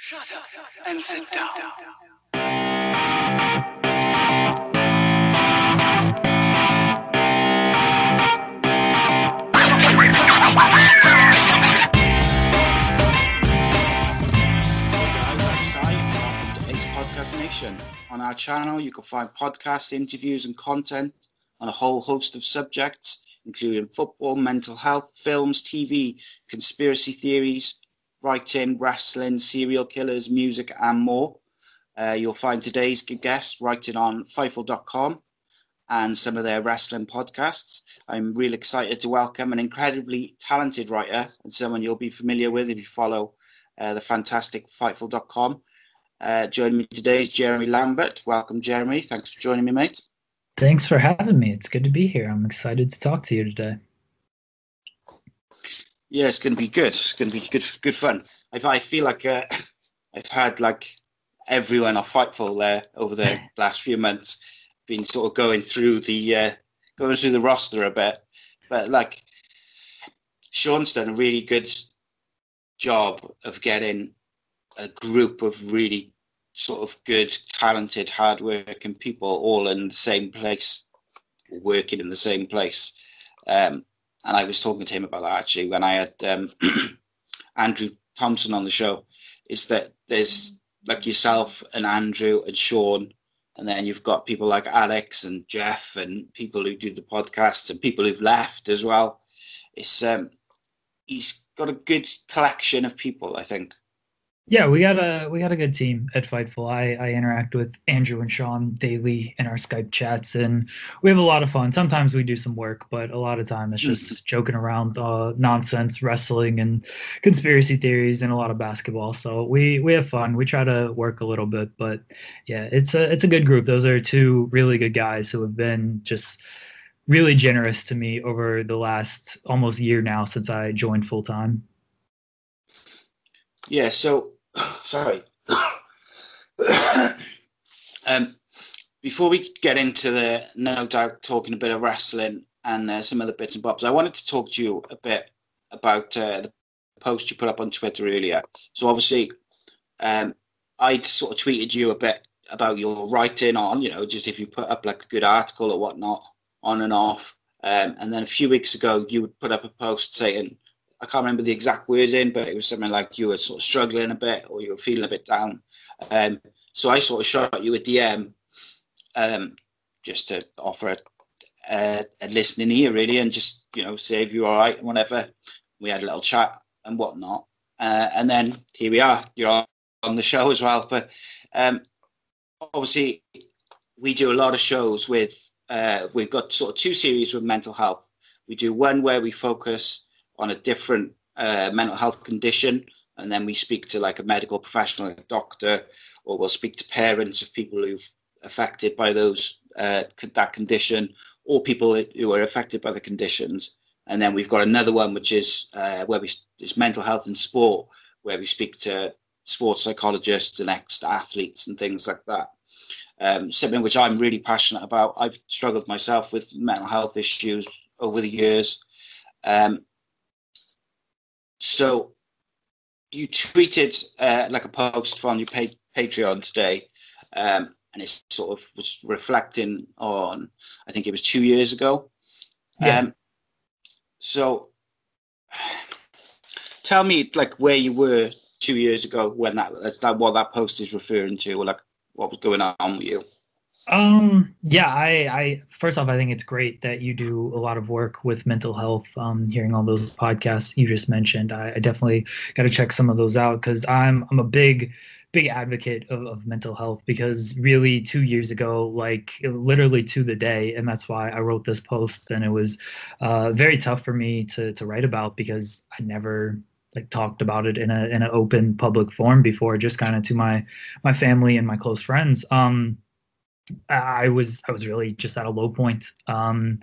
Shut up and sit down. Podcast Nation. On our channel, you can find podcasts, interviews, and content on a whole host of subjects, including football, mental health, films, TV, conspiracy theories, writing, wrestling, serial killers, music, and more. Uh, you'll find today's guest writing on Fightful.com and some of their wrestling podcasts. I'm really excited to welcome an incredibly talented writer and someone you'll be familiar with if you follow uh, the fantastic Fightful.com. Uh, joining me today is Jeremy Lambert. Welcome, Jeremy. Thanks for joining me, mate. Thanks for having me. It's good to be here. I'm excited to talk to you today. Yeah, it's going to be good. It's going to be good, good fun. I, I feel like uh, I've had like everyone off Fightful there over the last few months, been sort of going through the uh, going through the roster a bit, but like Sean's done a really good job of getting a group of really sort of good, talented, hardworking people all in the same place, working in the same place. Um, and I was talking to him about that actually when I had um, Andrew Thompson on the show. Is that there's like yourself and Andrew and Sean, and then you've got people like Alex and Jeff and people who do the podcasts and people who've left as well. It's um, he's got a good collection of people, I think. Yeah, we got a we got a good team at Fightful. I, I interact with Andrew and Sean daily in our Skype chats, and we have a lot of fun. Sometimes we do some work, but a lot of time it's just mm. joking around, uh, nonsense, wrestling, and conspiracy theories, and a lot of basketball. So we we have fun. We try to work a little bit, but yeah, it's a it's a good group. Those are two really good guys who have been just really generous to me over the last almost year now since I joined full time. Yeah, so sorry. um, before we get into the no doubt talking a bit of wrestling and uh, some other bits and bobs, I wanted to talk to you a bit about uh, the post you put up on Twitter earlier. So obviously, um, I'd sort of tweeted you a bit about your writing on, you know, just if you put up like a good article or whatnot, on and off. Um, and then a few weeks ago, you would put up a post saying I can't remember the exact wording, but it was something like you were sort of struggling a bit or you were feeling a bit down. Um, so I sort of shot you a DM um, just to offer a, a, a, listening ear, really, and just, you know, say if you're all right and whatever. We had a little chat and whatnot. Uh, and then here we are. You're on the show as well. But um, obviously, we do a lot of shows with, uh, we've got sort of two series with mental health. We do one where we focus on a different uh, mental health condition, and then we speak to like a medical professional, a doctor, or we'll speak to parents of people who've affected by those uh, that condition, or people who are affected by the conditions. And then we've got another one, which is uh, where we it's mental health and sport, where we speak to sports psychologists and ex-athletes and things like that. Um, something which I'm really passionate about. I've struggled myself with mental health issues over the years, um, so you tweeted uh, like a post from your pa- Patreon today, um, and it sort of was reflecting on, I think it was two years ago. Yeah. Um, so tell me like where you were two years ago when that that's that what that post is referring to, or like what was going on with you. Um, yeah, I, I, first off, I think it's great that you do a lot of work with mental health. Um, hearing all those podcasts you just mentioned, I, I definitely got to check some of those out because I'm, I'm a big, big advocate of, of mental health because really two years ago, like literally to the day, and that's why I wrote this post. And it was uh, very tough for me to, to write about because I never like talked about it in a in an open public forum before, just kind of to my my family and my close friends. Um, I was I was really just at a low point, um,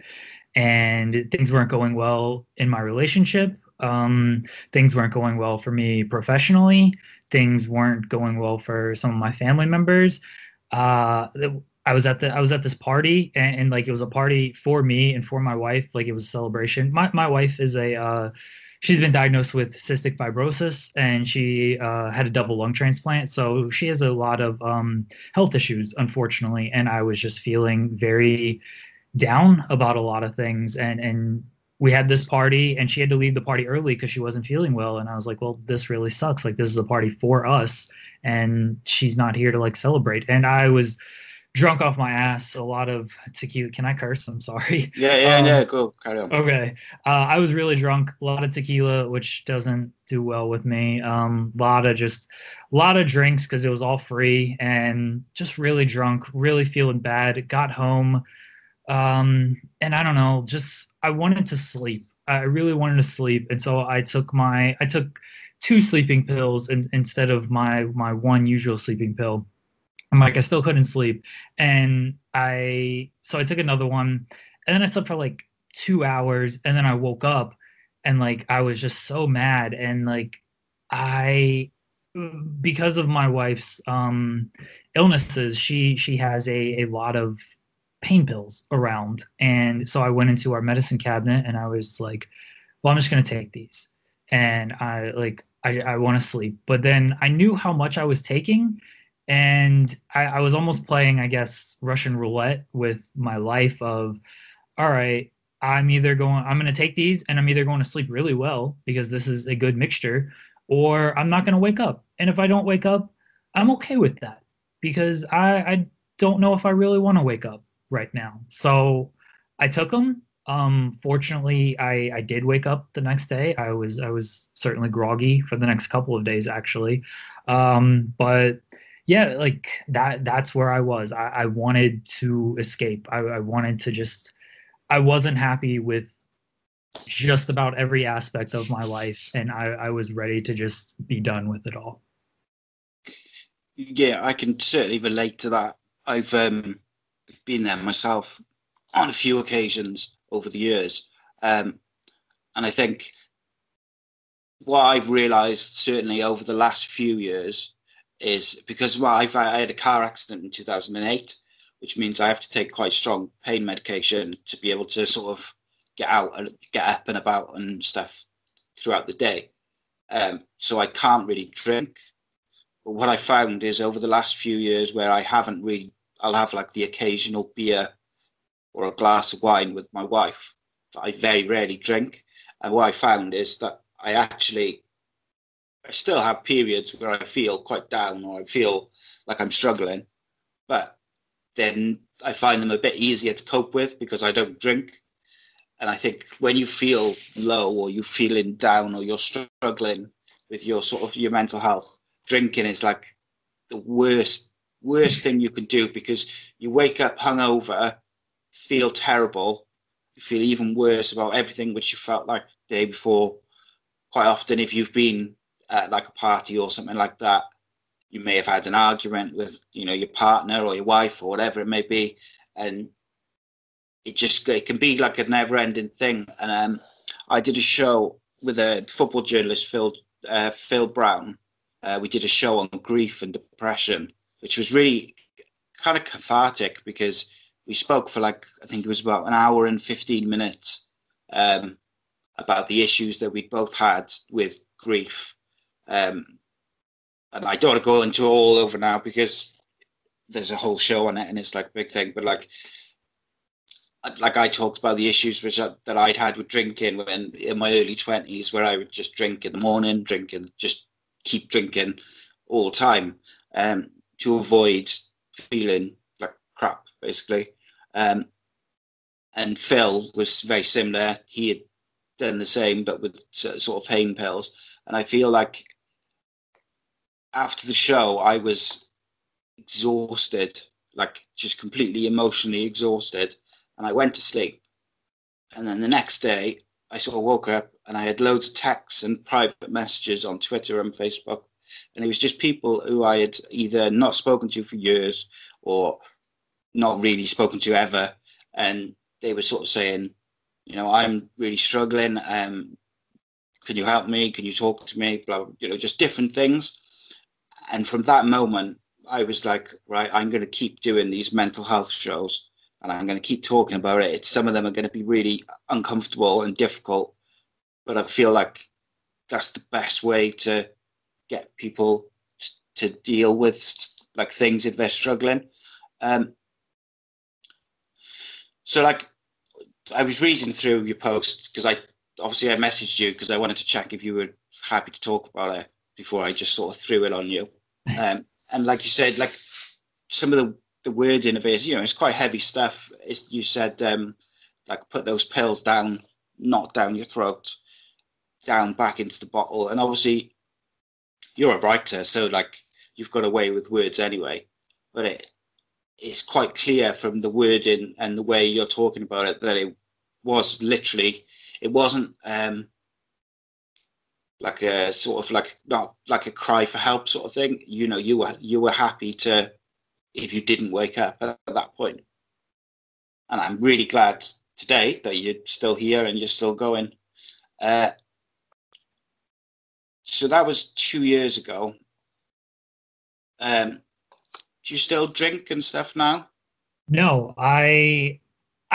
and things weren't going well in my relationship. Um, things weren't going well for me professionally. Things weren't going well for some of my family members. Uh, I was at the I was at this party and, and, like it was a party for me and for my wife. Like it was a celebration. My my wife is a uh, she's been diagnosed with cystic fibrosis and she uh, had a double lung transplant. So she has a lot of um, health issues, unfortunately. And I was just feeling very down about a lot of things and and we had this party and she had to leave the party early because she wasn't feeling well and i was like well this really sucks like this is a party for us and she's not here to like celebrate and i was drunk off my ass a lot of tequila. Can i curse? I'm sorry. Yeah yeah um, yeah go carry on. okay. Uh, i was really drunk. A lot of tequila which doesn't do well with me. Um a lot of just a lot of drinks because it was all free and just really drunk really feeling bad. Got home um and i don't know just i wanted to sleep. I really wanted to sleep and so i took my i took two sleeping pills in, instead of my my one usual sleeping pill i'm like i still couldn't sleep and i so i took another one and then i slept for like two hours and then i woke up and like i was just so mad and like i because of my wife's um illnesses she she has a a lot of pain pills around. And so I went into our medicine cabinet and I was like, well, I'm just going to take these. And I like, I, I want to sleep. But then I knew how much I was taking. And I, I was almost playing, I guess, Russian roulette with my life of, all right, I'm either going, I'm going to take these and I'm either going to sleep really well because this is a good mixture, or I'm not going to wake up. And if I don't wake up, I'm okay with that because I, I don't know if I really want to wake up right now. So I took them. Um, fortunately, I, I did wake up the next day. I was I was certainly groggy for the next couple of days actually, um, but yeah, like that that's where I was. I, I wanted to escape. I, I wanted to just. I wasn't happy with just about every aspect of my life, and I, I was ready to just be done with it all. Yeah, I can certainly relate to that. I've um, been there myself on a few occasions over the years. Um, and I think what I've realized certainly over the last few years is because well, I've, I had a car accident in 2008, which means I have to take quite strong pain medication to be able to sort of get out and get up and about and stuff throughout the day. Um, so I can't really drink. But what I found is over the last few years where I haven't really I'll have like the occasional beer or a glass of wine with my wife. I very rarely drink. And what I found is that I actually I still have periods where I feel quite down or I feel like I'm struggling. But then I find them a bit easier to cope with because I don't drink. And I think when you feel low or you're feeling down or you're struggling with your sort of your mental health, drinking is like the worst worst thing you can do because you wake up hungover, feel terrible, you feel even worse about everything which you felt like the day before. Quite often, if you've been at like a party or something like that, you may have had an argument with you know your partner or your wife or whatever it may be, and it just it can be like a never-ending thing. And um, I did a show with a football journalist, Phil uh, Phil Brown. Uh, we did a show on grief and depression, which was really kind of cathartic because we spoke for like I think it was about an hour and fifteen minutes um, about the issues that we both had with grief. Um, and I don't want to go into all over now because there's a whole show on it and it's like a big thing. But like, like I talked about the issues which I, that I'd had with drinking when in my early twenties, where I would just drink in the morning, drinking, just keep drinking all the time. Um, to avoid feeling like crap, basically. Um, and Phil was very similar. He had done the same, but with sort of pain pills. And I feel like after the show, I was exhausted, like just completely emotionally exhausted. And I went to sleep. And then the next day, I sort of woke up and I had loads of texts and private messages on Twitter and Facebook. And it was just people who I had either not spoken to for years or not really spoken to ever. And they were sort of saying, you know, I'm really struggling. Um, can you help me? Can you talk to me? Blah, you know, just different things. And from that moment, I was like, right, I'm going to keep doing these mental health shows and I'm going to keep talking about it. Some of them are going to be really uncomfortable and difficult, but I feel like that's the best way to get people to deal with like things if they're struggling. Um, so like I was reading through your post because I obviously I messaged you because I wanted to check if you were happy to talk about it before I just sort of threw it on you. Um, and like you said, like some of the the wording of it is, you know, it's quite heavy stuff. It's, you said um, like put those pills down, not down your throat, down back into the bottle, and obviously you're a writer, so like you've got a way with words anyway. But it it's quite clear from the wording and the way you're talking about it that it was literally it wasn't um, like a sort of like not like a cry for help sort of thing. You know, you were you were happy to if you didn't wake up at that point. And I'm really glad today that you're still here and you're still going. Uh, so that was two years ago. Um, do you still drink and stuff now? No, I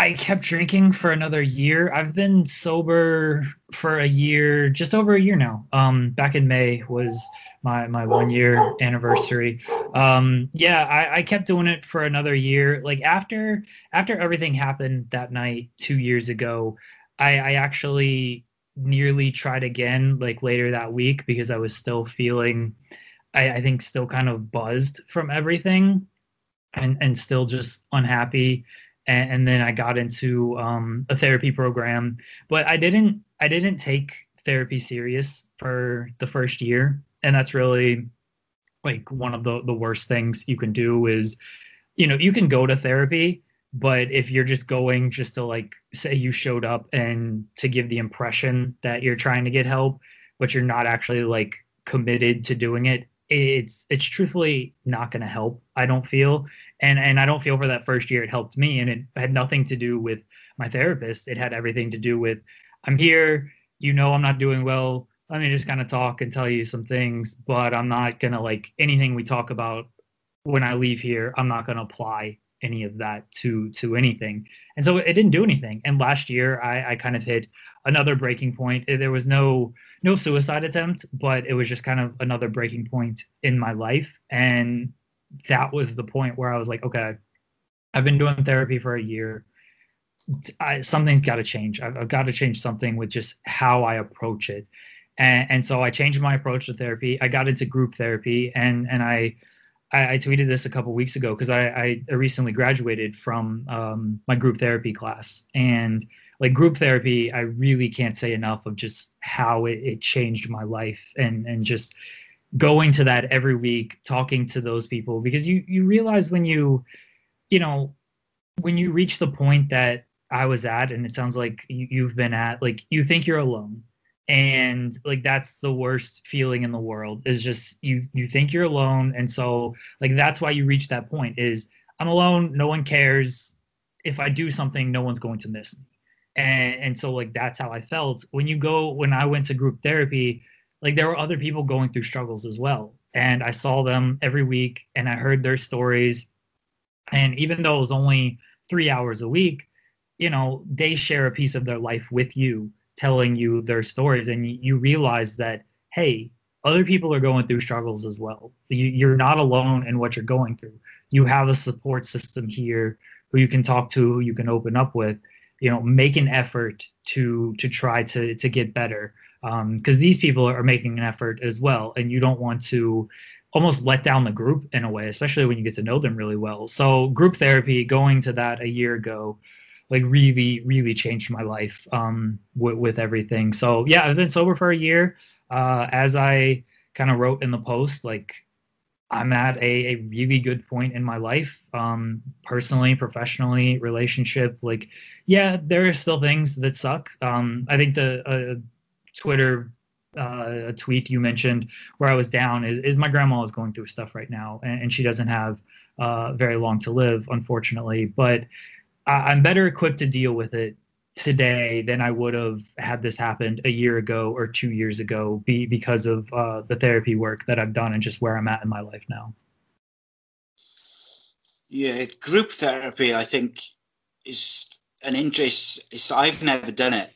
I kept drinking for another year. I've been sober for a year, just over a year now. Um, back in May was my my one year anniversary. Um, yeah, I, I kept doing it for another year. Like after after everything happened that night two years ago, I, I actually nearly tried again like later that week because I was still feeling I, I think still kind of buzzed from everything and and still just unhappy and, and then I got into um, a therapy program. But I didn't I didn't take therapy serious for the first year, and that's really like one of the the worst things you can do is you know you can go to therapy but if you're just going just to like say you showed up and to give the impression that you're trying to get help but you're not actually like committed to doing it it's it's truthfully not going to help i don't feel. And and i don't feel for that first year it helped me and it had nothing to do with my therapist. It had everything to do with i'm here you know i'm not doing well let me just kind of talk and tell you some things but i'm not going to like anything we talk about when i leave here i'm not going to apply any of that to to anything and so it didn't do anything and last year i i kind of hit another breaking point eh, there was no no suicide attempt, but it was just kind of another breaking point in my life. And that was the point where I was like, okay, I've been doing therapy for a year. I, something's got to change. I've, I've, got to change something with just how I approach it. And, and, so I changed my approach to therapy. I got into group therapy, and and I I, I tweeted this a couple weeks ago because I, I recently graduated from um, my group therapy class, and like group therapy, I really can't say enough of just how it, it changed my life and and just going to that every week, talking to those people. Because you you realize when you you know when you reach the point that I was at, and it sounds like you, you've been at, like you think you're alone and like that's the worst feeling in the world is just you you think you're alone. And so like that's why you reach that point is i'm alone no one cares. If i do something no one's going to miss me. And and so like that's how i felt. When you go when i went to group therapy like there were other people going through struggles as well. And i saw them every week and i heard their stories. And even though it was only three hours a week you know they share a piece of their life with you telling you their stories and you, realize that hey other people are going through struggles as well. You, you're not alone in what you're going through. You have a support system here who you can talk to who you can open up with. You know make an effort to to try to to get better. Because um, these people are making an effort as well and you don't want to almost let down the group in a way especially when you get to know them really well. So group therapy going to that a year ago like really really changed my life um with, with everything so yeah i've been sober for a year uh as i kind of wrote in the post like I'm at a, a really good point in my life, um, personally, professionally, relationship. Like, yeah, there are still things that suck. Um, I think the uh, Twitter uh, a tweet you mentioned where I was down is, is my grandma is going through stuff right now, and, and she doesn't have uh, very long to live, unfortunately. But I'm better equipped to deal with it today than I would have had this happened a year ago or two years ago be, because of uh, the therapy work that I've done and just where I'm at in my life now. Yeah, group therapy, I think, is an interest. It's, I've never done it.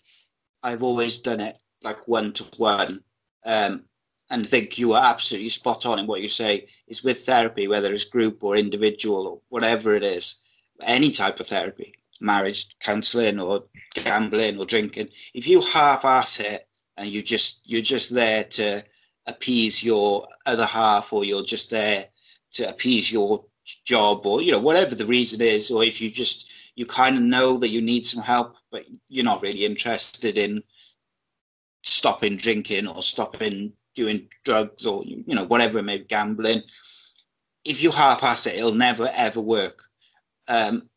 I've always done it like one to one. And I think you are absolutely spot on in what you say is with therapy, whether it's group or individual or whatever it is, any type of therapy marriage counselling or gambling or drinking, if you half-ass it and you just you're just there to appease your other half, or you're just there to appease your job, or you know whatever the reason is, or if you just you kind of know that you need some help, but you're not really interested in stopping drinking or stopping doing drugs or you know whatever it may be gambling if you half-ass it it'll never ever work um,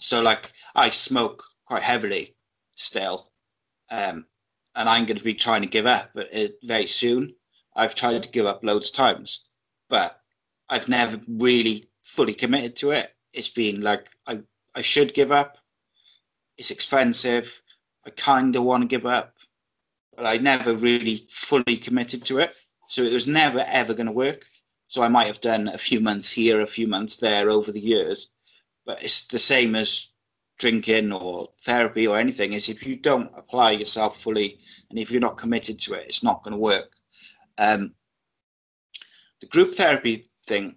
so like I smoke quite heavily still, um, and I'm going to be trying to give up but it, very soon. I've tried to give up loads of times, but I've never really fully committed to it. It's been like I I should give up. It's expensive. I kind of want to give up, but I never really fully committed to it. So it was never ever going to work. So I might have done a few months here, a few months there over the years, but it's the same as drinking or therapy or anything is if you don't apply yourself fully and if you're not committed to it it's not going to work. Um, the group therapy thing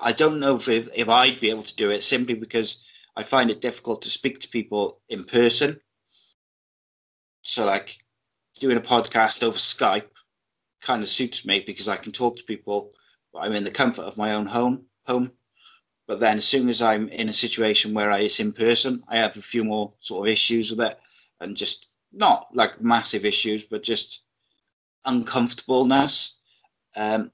i don't know if, if i'd be able to do it simply because i find it difficult to speak to people in person. So like doing a podcast over skype kind of suits me because i can talk to people i'm in the comfort of my own home home but then as soon as I'm in a situation where I, it's in person, I have a few more sort of issues with it and just not like massive issues, but just uncomfortableness. Um,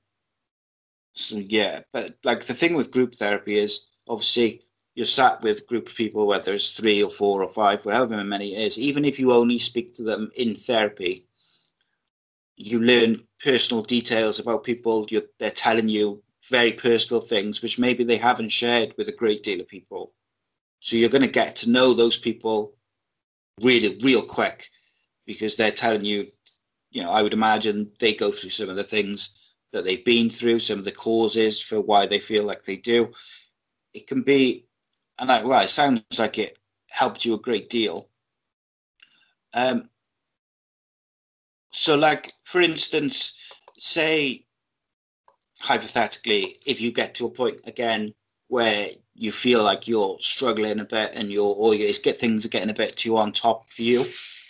so yeah, but like the thing with group therapy is obviously you're sat with group of people, whether it's three or four or five, however many it is, even if you only speak to them in therapy, you learn personal details about people. You're, they're telling you very personal things which maybe they haven't shared with a great deal of people. So you're going to get to know those people really, real quick because they're telling you, you know, I would imagine they go through some of the things that they've been through, some of the causes for why they feel like they do. It can be, and I, well, it sounds like it helped you a great deal. Um, so, like, for instance, say hypothetically, if you get to a point again where you feel like you're struggling a bit and you're or you get things are getting a bit too on top for you,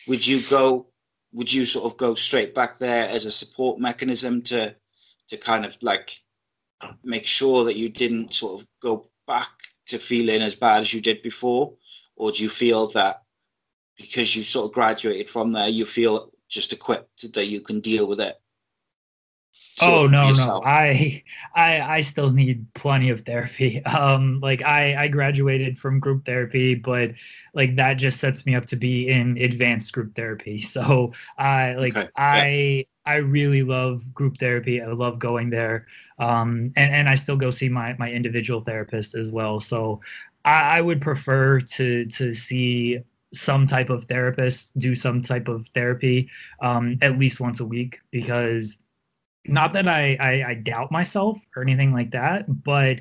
would you go? Would you sort of go straight back there as a support mechanism to to kind of like make sure that you didn't sort of go back to feeling as bad as you did before, or do you feel that because you sort of graduated from there, you feel just equipped that you can deal with it oh no yourself. no I, I i still need plenty of therapy um like i i graduated from group therapy but like that just sets me up to be in advanced group therapy so i like okay. i yeah. I really love group therapy. I love going there, um, and and I still go see my my individual therapist as well. So I, I would prefer to to see some type of therapist do some type of therapy um, at least once a week because not that I, I, I doubt myself or anything like that, but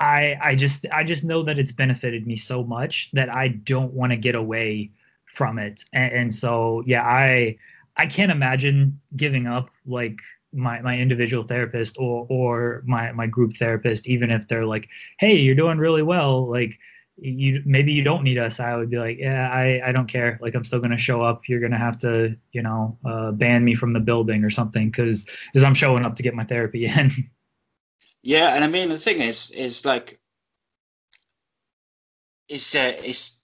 I I just I just know that it's benefited me so much that I don't want to get away from it. And, and, so yeah, I I can't imagine giving up like my my individual therapist or or my my group therapist, even if they're like, hey, you're doing really well, like you maybe you don't need us. I would be like yeah i i don't care. Like i'm still going to show up. You're going to have to you know uh, ban me from the building or something because because i'm showing up to get my therapy in. Yeah and i mean the thing is is like is uh, is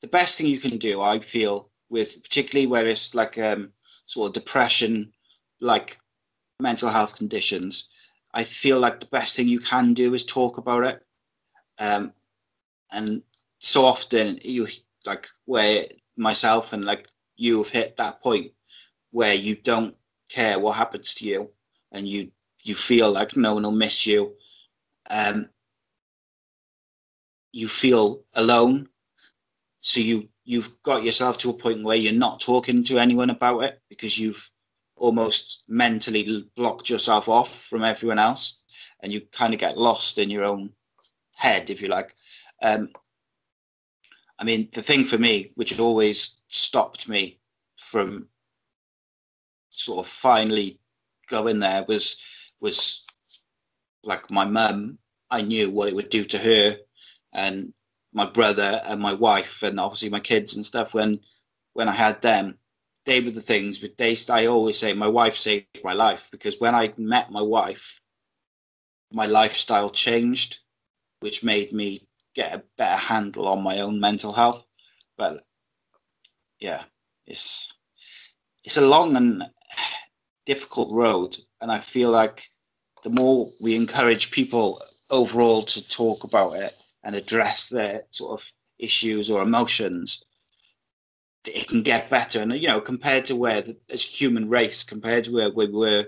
the best thing you can do i feel with particularly where it's like um sort of depression like mental health conditions, I feel like the best thing you can do is talk about it. Um, and so often you like where myself and like you have hit that point where you don't care what happens to you and you you feel like no one will miss you um you feel alone. So you you've got yourself to a point where you're not talking to anyone about it because you've almost mentally blocked yourself off from everyone else and you kind of get lost in your own head if you like um, i mean the thing for me which always stopped me from sort of finally going there was was like my mum. I knew what it would do to her and my brother and my wife and obviously my kids and stuff when when i had them. They were the things but they i always say my wife saved my life because when i met my wife my lifestyle changed which made me get a better handle on my own mental health. But yeah it's it's a long and difficult road. And i feel like the more we encourage people overall to talk about it and address their sort of issues or emotions it can get better. And you know compared to where the, as human race compared to where we were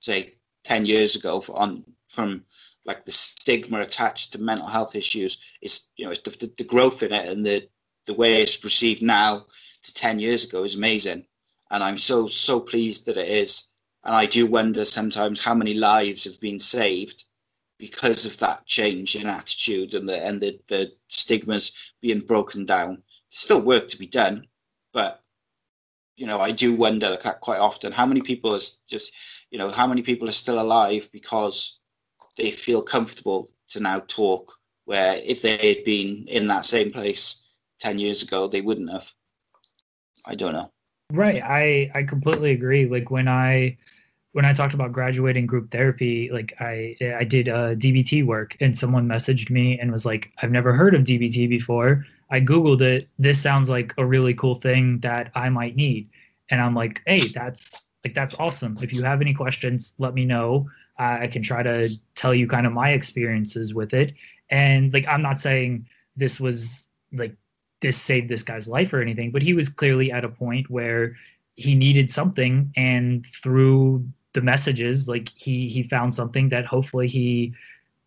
say 10 years ago on from like the stigma attached to mental health issues is you know the, the, growth in it and the the way it's received now to 10 years ago is amazing. And i'm so so pleased that it is. And i do wonder sometimes how many lives have been saved because of that change in attitude and the and the, the stigmas being broken down. There's still work to be done but you know i do wonder quite often how many people is just you know how many people are still alive because they feel comfortable to now talk where if they had been in that same place 10 years ago they wouldn't have. I don't know. Right. I i completely agree. Like when i when i talked about graduating group therapy like i i did uh, dbt work and someone messaged me and was like i've never heard of dbt before. I googled it. This sounds like a really cool thing that i might need. And i'm like hey that's like that's awesome. If you have any questions let me know I can try to tell you kind of my experiences with it. And like, I'm not saying this was like this saved this guy's life or anything, but he was clearly at a point where he needed something, and through the messages, like he he found something that hopefully he,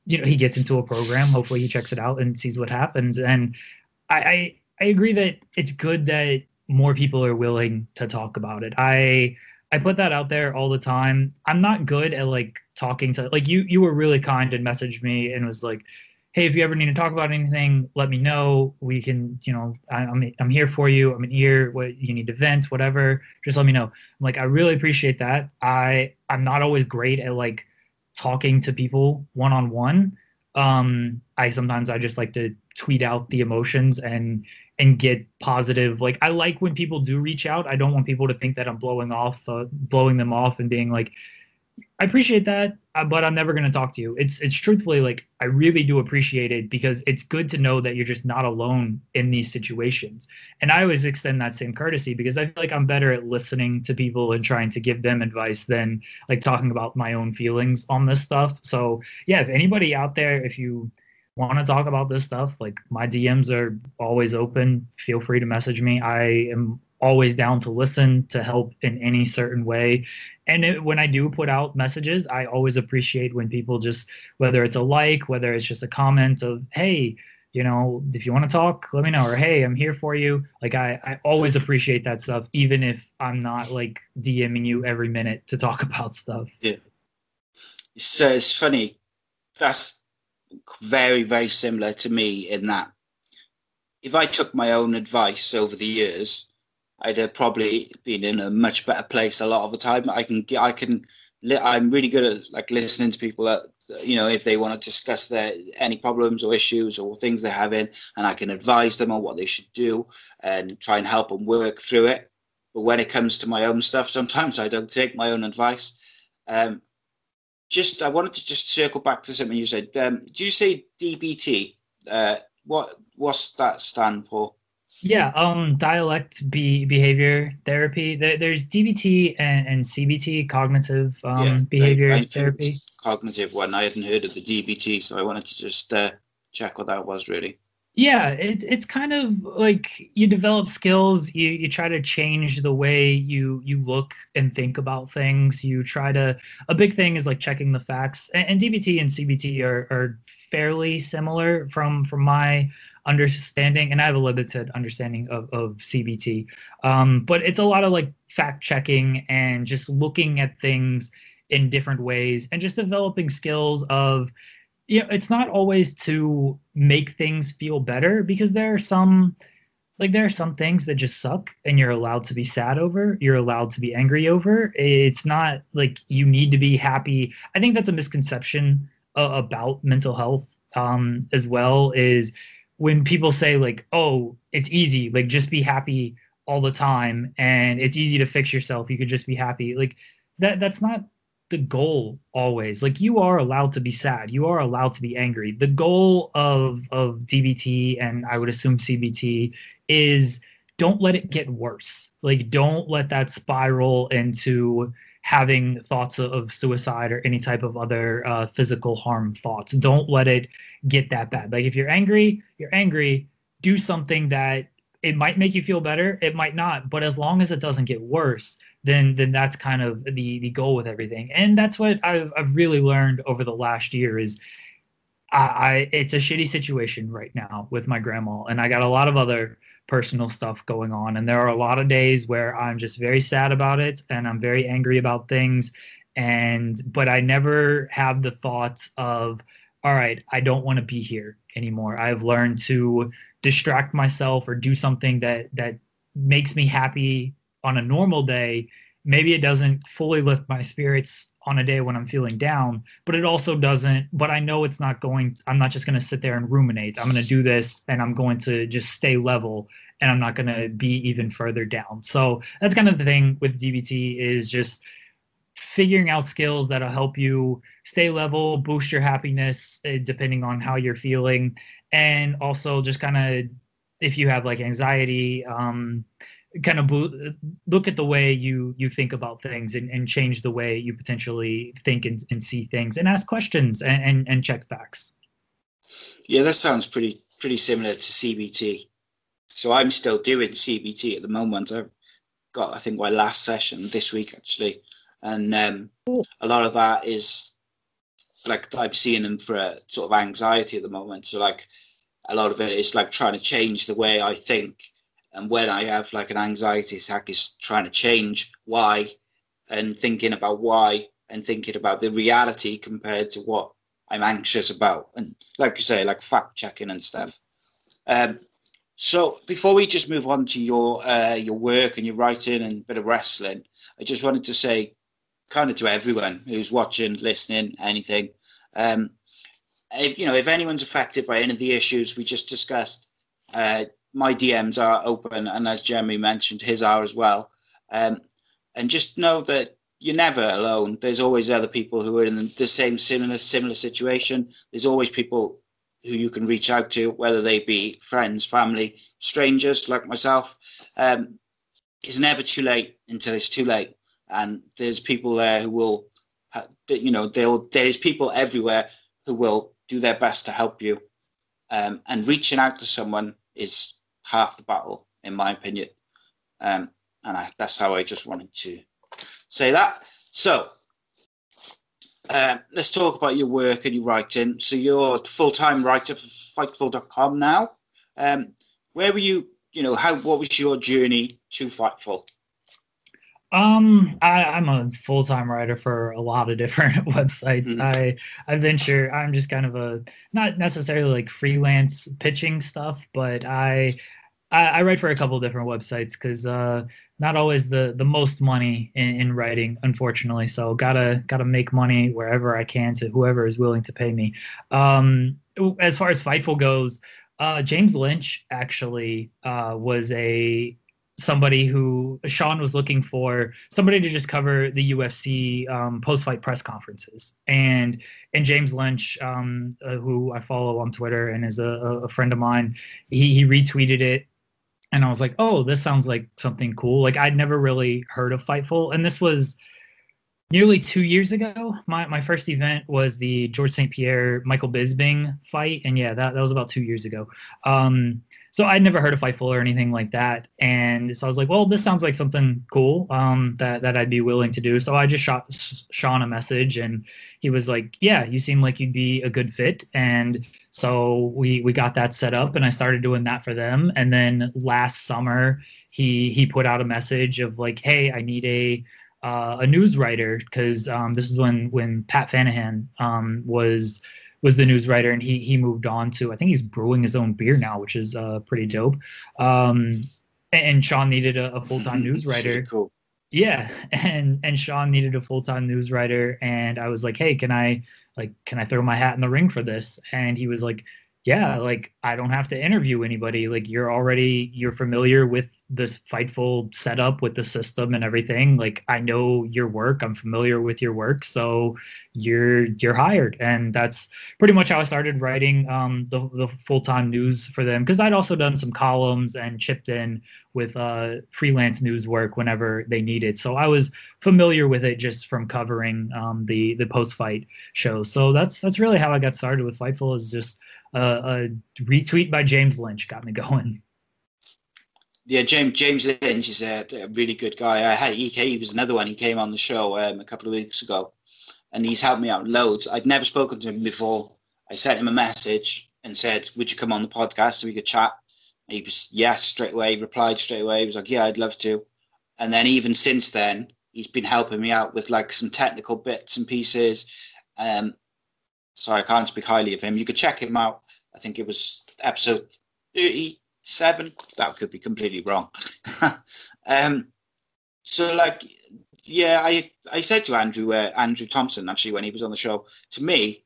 you know, he gets into a program. Hopefully, he checks it out and sees what happens. And I I, I agree that it's good that more people are willing to talk about it. I I put that out there all the time. I'm not good at like talking to like you you were really kind and messaged me and was like, "Hey, if you ever need to talk about anything, let me know. We can, you know, I, am I'm, I'm here for you. I'm an ear. What you need to vent, whatever. Just let me know." I'm like, I really appreciate that. I I'm not always great at like talking to people one on one. Um, I sometimes I just like to tweet out the emotions and and get positive. Like i like when people do reach out. I don't want people to think that i'm blowing off uh, blowing them off and being like i appreciate that uh, but i'm never going to talk to you. It's it's truthfully like i really do appreciate it because it's good to know that you're just not alone in these situations. And i always extend that same courtesy because i feel like i'm better at listening to people and trying to give them advice than like talking about my own feelings on this stuff. So yeah if anybody out there if you want to talk about this stuff, like my DMs are always open. Feel free to message me. I am always down to listen to help in any certain way. And it, when I do put out messages, I always appreciate when people just, whether it's a like, whether it's just a comment of, hey, you know, if you want to talk, let me know. Or hey, I'm here for you. Like I, I always appreciate that stuff, even if I'm not like DMing you every minute to talk about stuff. Yeah. So it's funny. That's very, very similar to me in that if I took my own advice over the years, I'd have probably been in a much better place a lot of the time. I can, I can, I'm really good at like listening to people that, you know, if they want to discuss their any problems or issues or things they're having, and I can advise them on what they should do and try and help them work through it. But when it comes to my own stuff, sometimes I don't take my own advice. Um, just I wanted to just circle back to something you said. Um, do you say DBT? Uh, what what's that stand for? Yeah, um, dialect be behavior therapy. There, there's DBT and, and CBT, cognitive um, yeah, behavior I, I therapy. Cognitive one. I hadn't heard of the DBT, so I wanted to just uh, check what that was really. Yeah, it, it's kind of like you develop skills. You you try to change the way you you look and think about things. You try to. A big thing is like checking the facts. And, and DBT and CBT are are fairly similar from from my understanding, and I have a limited understanding of of CBT. Um, but it's a lot of like fact checking and just looking at things in different ways and just developing skills of you know, it's not always to make things feel better because there are some like there are some things that just suck and you're allowed to be sad over you're allowed to be angry over. It's not like you need to be happy. I think that's a misconception uh, about mental health um, as well is when people say like oh it's easy like just be happy all the time and it's easy to fix yourself you could just be happy like that that's not the goal always. Like you are allowed to be sad. You are allowed to be angry. The goal of of dbt and i would assume cbt is don't let it get worse. Like don't let that spiral into having thoughts of suicide or any type of other uh, physical harm thoughts. Don't let it get that bad. Like if you're angry you're angry. Do something that it might make you feel better. It might not. But as long as it doesn't get worse then then that's kind of the the goal with everything. And that's what i've, I've really learned over the last year is I, I it's a shitty situation right now with my grandma and i got a lot of other personal stuff going on. And there are a lot of days where i'm just very sad about it and i'm very angry about things. And but i never have the thoughts of all right i don't want to be here anymore. I've learned to distract myself or do something that that makes me happy on a normal day maybe it doesn't fully lift my spirits on a day when i'm feeling down but it also doesn't but i know it's not going i'm not just going to sit there and ruminate. I'm going to do this and i'm going to just stay level and i'm not going to be even further down. So that's kind of the thing with dbt is just figuring out skills that'll help you stay level boost your happiness eh, depending on how you're feeling. And also just kind of if you have like anxiety um kind of look at the way you you think about things and, and change the way you potentially think and, and see things and ask questions and, and, and check facts. Yeah that sounds pretty pretty similar to cbt so i'm still doing cbt at the moment. I've got i think my last session this week actually. And um, a lot of that is like i'm seeing them for a sort of anxiety at the moment. So like a lot of it is like trying to change the way i think and when I have like an anxiety attack, is trying to change why and thinking about why and thinking about the reality compared to what I'm anxious about. And like you say, like fact checking and stuff. Um, so before we just move on to your uh, your work and your writing and a bit of wrestling, I just wanted to say, kind of to everyone who's watching, listening, anything, um, if, you know, if anyone's affected by any of the issues we just discussed, uh, my DMs are open, and as Jeremy mentioned, his are as well. Um, and just know that you're never alone. There's always other people who are in the same similar similar situation. There's always people who you can reach out to, whether they be friends, family, strangers like myself. Um, it's never too late until it's too late, and there's people there who will, you know, there's people everywhere who will do their best to help you. Um, and reaching out to someone is half the battle, in my opinion. Um, and I, that's how I just wanted to say that. So uh, let's talk about your work and your writing. So you're a full-time writer for Fightful.com now. Um, where were you? You know, how? What was your journey to Fightful? Um, I, I'm a full time writer for a lot of different websites. Mm-hmm. I I venture. I'm just kind of a not necessarily like freelance pitching stuff, but I I, I write for a couple different websites because uh, not always the the most money in, in, writing, unfortunately. So gotta gotta make money wherever I can to whoever is willing to pay me. Um, as far as Fightful goes, uh, James Lynch actually uh, was a somebody who Sean was looking for somebody to just cover the UFC um, post-fight press conferences, and and James Lynch, um, uh, who I follow on Twitter and is a, a friend of mine, he, he retweeted it and I was like, oh, this sounds like something cool. Like I'd never really heard of Fightful, and this was nearly two years ago. My my first event was the George St. Pierre Michael Bisping fight, and yeah, that, that was about two years ago. Um, so I'd never heard of Fightful or anything like that, and so I was like, well, this sounds like something cool um, that that I'd be willing to do. So I just shot Sean a message, and he was like, yeah, you seem like you'd be a good fit, and so we we got that set up, and I started doing that for them, and then last summer he he put out a message of like, hey, I need a uh, a news writer because um, this is when when Pat Fanahan um, was was the news writer and he he moved on to I think he's brewing his own beer now, which is uh, pretty dope. Um, and Sean needed a, a full time news writer. cool. Yeah, and and Sean needed a full time news writer, and I was like, hey, can I like can I throw my hat in the ring for this? And he was like, yeah, like I don't have to interview anybody. Like you're already you're familiar with this fightful setup with the system and everything. Like I know your work, I'm familiar with your work, so you're you're hired. And that's pretty much how I started writing um, the the full time news for them because I'd also done some columns and chipped in with uh, freelance news work whenever they needed. So I was familiar with it just from covering um, the the post fight show. So that's that's really how I got started with Fightful. Is just a retweet by James Lynch got me going. Yeah, James James Lynch is a, a really good guy. I had he, he was another one. He came on the show um, a couple of weeks ago, and he's helped me out loads. I'd never spoken to him before. I sent him a message and said, "Would you come on the podcast so we could chat?" And he was yes straight away. He replied straight away. He was like, "Yeah, I'd love to." And then even since then, he's been helping me out with like some technical bits and pieces. Um, so I can't speak highly of him. You could check him out. I think it was episode 37. That could be completely wrong. um, so like, yeah, I I said to Andrew uh, Andrew Thompson actually when he was on the show. To me,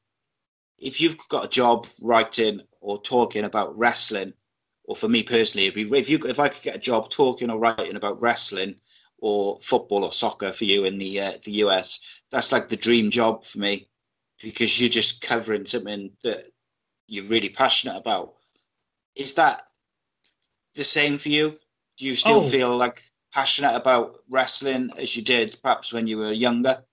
if you've got a job writing or talking about wrestling, or for me personally, it'd be if you if I could get a job talking or writing about wrestling or football or soccer for you in the uh, the US, that's like the dream job for me because you're just covering something that you're really passionate about. Is that the same for you? Do you still oh. feel like passionate about wrestling as you did perhaps when you were younger?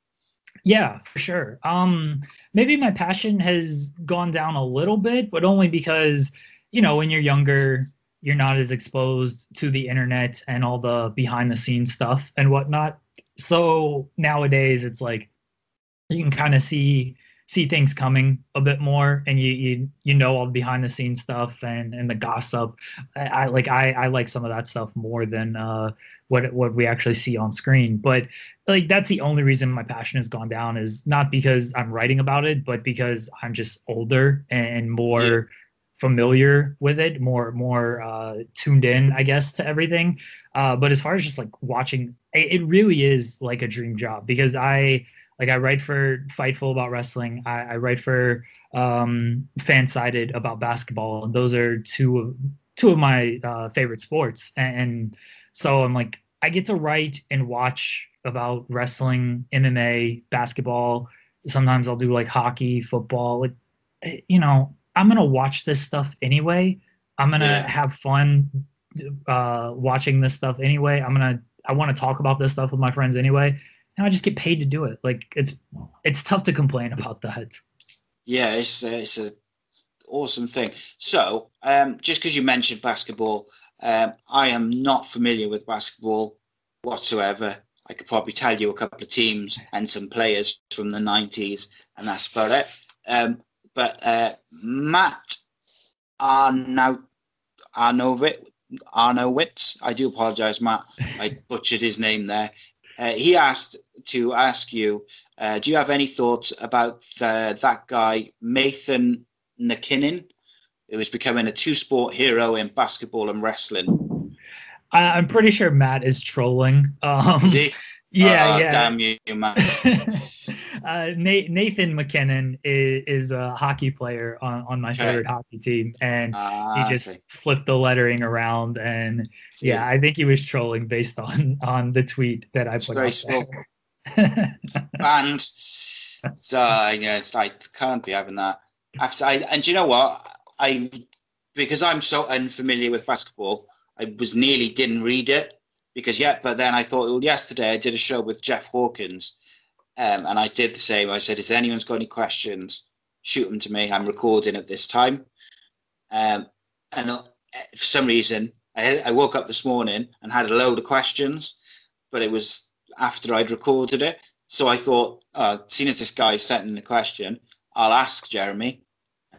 Yeah, for sure. Um, maybe my passion has gone down a little bit, but only because, you know, when you're younger, you're not as exposed to the internet and all the behind the scenes stuff and whatnot. So nowadays, it's like you can kind of see see things coming a bit more and you you you know all the behind the scenes stuff and and the gossip. I, I, like i i like some of that stuff more than uh what what we actually see on screen. But like that's the only reason my passion has gone down is not because i'm writing about it but because i'm just older and more yeah. familiar with it more more uh tuned in i guess to everything. Uh but as far as just like watching it, it really is like a dream job because i like I write for Fightful about wrestling. I, I write for um, Fansided about basketball. And those are two of two of my uh, favorite sports. And, and so I'm like, I get to write and watch about wrestling, MMA, basketball. Sometimes I'll do like hockey, football. Like, eh, you know, I'm gonna watch this stuff anyway. I'm gonna yeah. have fun uh, watching this stuff anyway. I'm gonna I want to talk about this stuff with my friends anyway and I just get paid to do it. Like it's it's tough to complain about that. Yeah, it's a, it's a awesome thing. So, um, just because you mentioned basketball, um, I am not familiar with basketball whatsoever. I could probably tell you a couple of teams and some players from the '90s, and that's about it. Um, but uh, Matt Arnow Arnowitz, Arnowitz, I do apologize, Matt. I butchered his name there. Uh, he asked to ask you, uh, do you have any thoughts about the, that guy, Nathan MacKinnon, who is becoming a two-sport hero in basketball and wrestling? I, am pretty sure Matt is trolling. Um, is? Yeah, oh, yeah. Damn you, Matt. uh, Nathan MacKinnon is, is, a hockey player on, on my okay. favorite hockey team, and uh, he just okay. flipped the lettering around. And See. yeah, I think he was trolling based on on the tweet that I put out and so I guess I can't be having that. After I, and you know what? I because I'm so unfamiliar with basketball, I was nearly didn't read it because yeah, but then I thought, well, yesterday I did a show with Jeff Hawkins, um, and I did the same. I said, if anyone's got any questions, shoot them to me. I'm recording at this time. Um, and uh, for some reason, I, I woke up this morning and had a load of questions, but it was after I'd recorded it. So I thought, uh, seeing as this guy sent in a question, I'll ask Jeremy.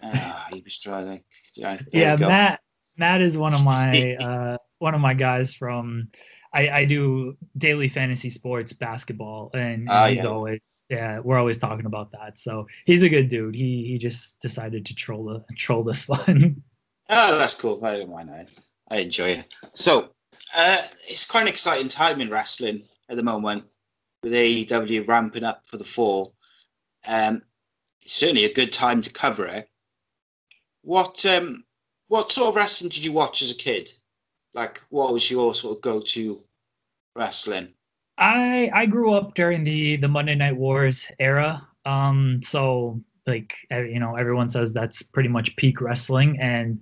Uh, he was trying to, yeah, Matt. Matt is one of my uh, one of my guys from. I, I do daily fantasy sports basketball, and, and uh, he's yeah. always yeah. We're always talking about that. So he's a good dude. He he just decided to troll the troll this one. oh, that's cool. I don't mind. I I enjoy it. So uh, it's quite an exciting time in wrestling at the moment with AEW ramping up for the fall. Um, it's certainly a good time to cover it. What um, what sort of wrestling did you watch as a kid? Like, what was your sort of go to wrestling? I I grew up during the the Monday Night Wars era. Um, so like you know, everyone says that's pretty much peak wrestling, and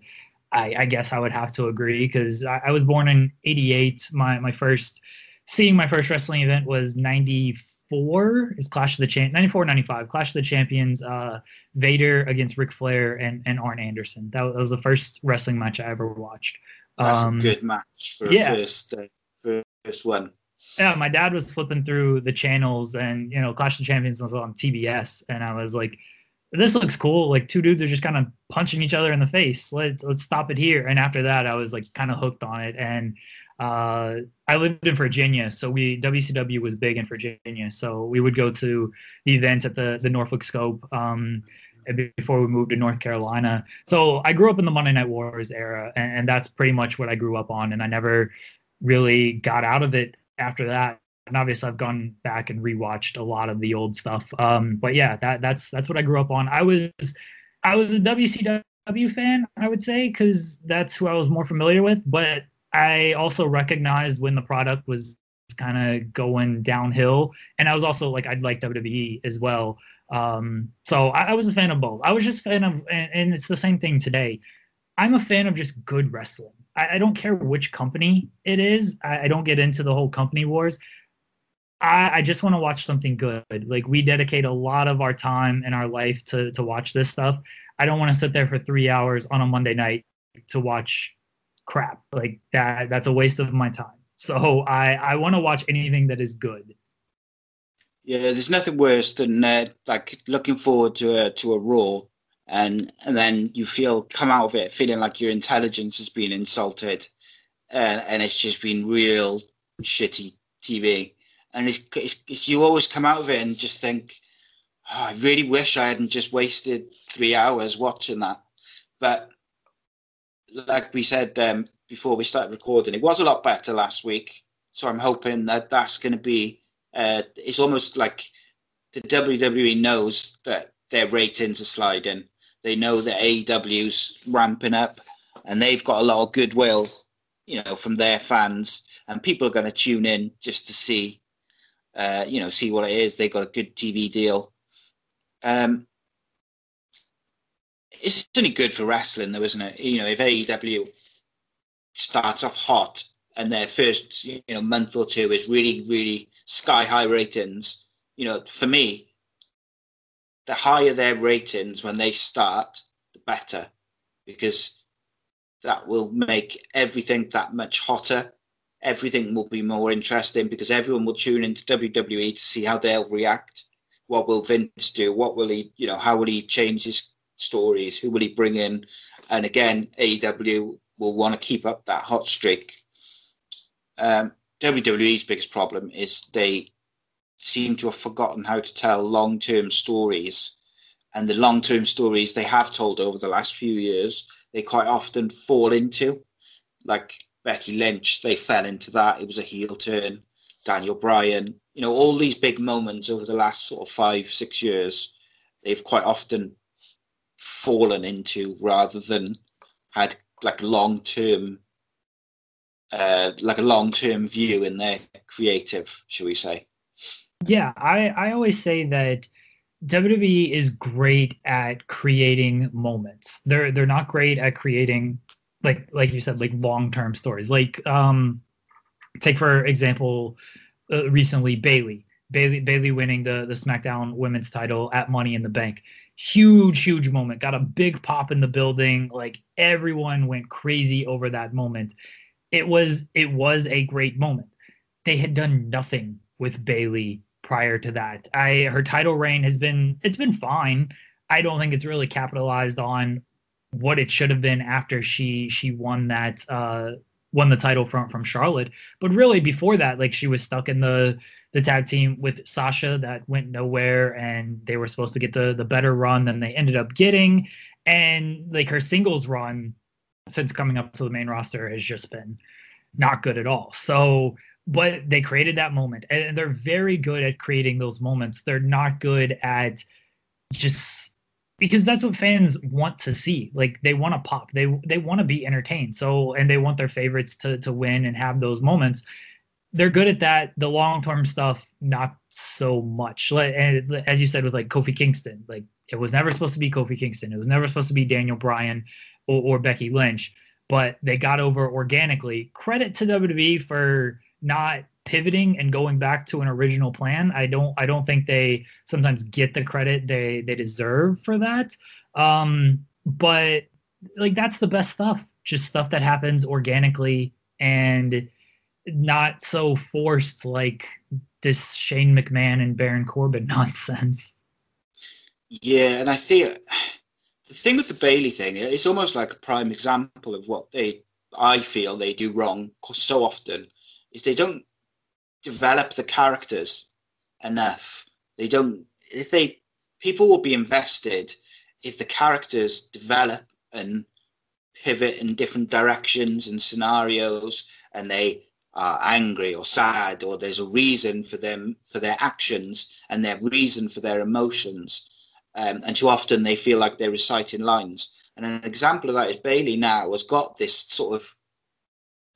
I, I guess I would have to agree because I, I was born in '88. My my first seeing my first wrestling event was 94 is clash of the champ 94 95 clash of the champions uh vader against Ric flair and and arn anderson that, that was the first wrestling match i ever watched that's um, a good match for yeah. first uh, first one yeah my dad was flipping through the channels and you know clash of the champions was on tbs and i was like this looks cool. Like two dudes are just kind of punching each other in the face. Let's let's stop it here. And after that, I was like kind of hooked on it. And uh, I lived in Virginia, so we WCW was big in Virginia. So we would go to the events at the the Norfolk Scope um, before we moved to North Carolina. So I grew up in the Monday Night Wars era, and, and that's pretty much what I grew up on. And I never really got out of it after that. And obviously, I've gone back and rewatched a lot of the old stuff. Um, but yeah, that that's that's what I grew up on. I was I was a WCW fan, I would say, because that's who I was more familiar with. But I also recognized when the product was kind of going downhill, and I was also like I'd like WWE as well. Um, so I, I, was a fan of both. I was just a fan of, and, and, it's the same thing today. I'm a fan of just good wrestling. I, I don't care which company it is. I, I, don't get into the whole company wars. I, just want to watch something good. Like we dedicate a lot of our time and our life to to watch this stuff. I don't want to sit there for three hours on a Monday night to watch crap. Like that that's a waste of my time. So i i want to watch anything that is good. Yeah there's nothing worse than uh, like looking forward to a to a raw and and then you feel come out of it feeling like your intelligence has been insulted and and it's just been real shitty tv and it's, it's, it's you always come out of it and just think oh, i really wish i hadn't just wasted three hours watching that. But like we said um, before we started recording, it was a lot better last week. So I'm hoping that that's going to be. Uh, it's almost like the WWE knows that their ratings are sliding. They know that AEW's ramping up, and they've got a lot of goodwill, you know, from their fans, and people are going to tune in just to see, uh, you know, see what it is. They got a good TV deal. Um, it's only good for wrestling, though, isn't it? You know, if AEW starts off hot and their first you know month or two is really really sky high ratings, you know, for me, the higher their ratings when they start, the better, because that will make everything that much hotter. Everything will be more interesting because everyone will tune into WWE to see how they'll react. What will Vince do? What will he, you know, how will he change his stories? Who will he bring in? And again, AEW will want to keep up that hot streak. Um, WWE's biggest problem is they seem to have forgotten how to tell long term stories. And the long term stories they have told over the last few years, they quite often fall into. Like Becky Lynch, they fell into that. It was a heel turn. Daniel Bryan, you know, all these big moments over the last sort of five, six years, they've quite often fallen into rather than had like long term uh, like a long term view in their creative, shall we say? Yeah, I, I always say that WWE is great at creating moments. They're they're not great at creating like like you said, like long term stories. Like um, take for example, uh, recently Bayley Bayley Bayley winning the the SmackDown Women's Title at Money in the Bank. Huge, huge moment. Got a big pop in the building. Like everyone went crazy over that moment. It was it was a great moment. They had done nothing with bayley prior to that. I her title reign has been it's been fine. I don't think it's really capitalized on what it should have been after she she won that uh won the title from from Charlotte. But really before that, like she was stuck in the the tag team with Sasha that went nowhere and they were supposed to get the the better run than they ended up getting. And like her singles run since coming up to the main roster has just been not good at all. So but they created that moment and they're very good at creating those moments. They're not good at just because that's what fans want to see. Like they want to pop. They they want to be entertained. So and they want their favorites to to win and have those moments. They're good at that. The long term stuff, not so much. Like and as you said with like Kofi Kingston, like it was never supposed to be Kofi Kingston. It was never supposed to be Daniel Bryan or, or Becky Lynch. But they got over organically. Credit to WWE for not pivoting and going back to an original plan. I don't I don't think they sometimes get the credit they they deserve for that. Um, but like that's the best stuff. Just stuff that happens organically and not so forced like this Shane McMahon and Baron Corbin nonsense. Yeah, and I think the thing with the Bayley thing, it's almost like a prime example of what they I feel they do wrong so often is they don't develop the characters enough. They don't. If they people will be invested if the characters develop and pivot in different directions and scenarios, and they are angry or sad, or there's a reason for them for their actions and their reason for their emotions. Um, and too often they feel like they're reciting lines. And an example of that is Bayley now has got this sort of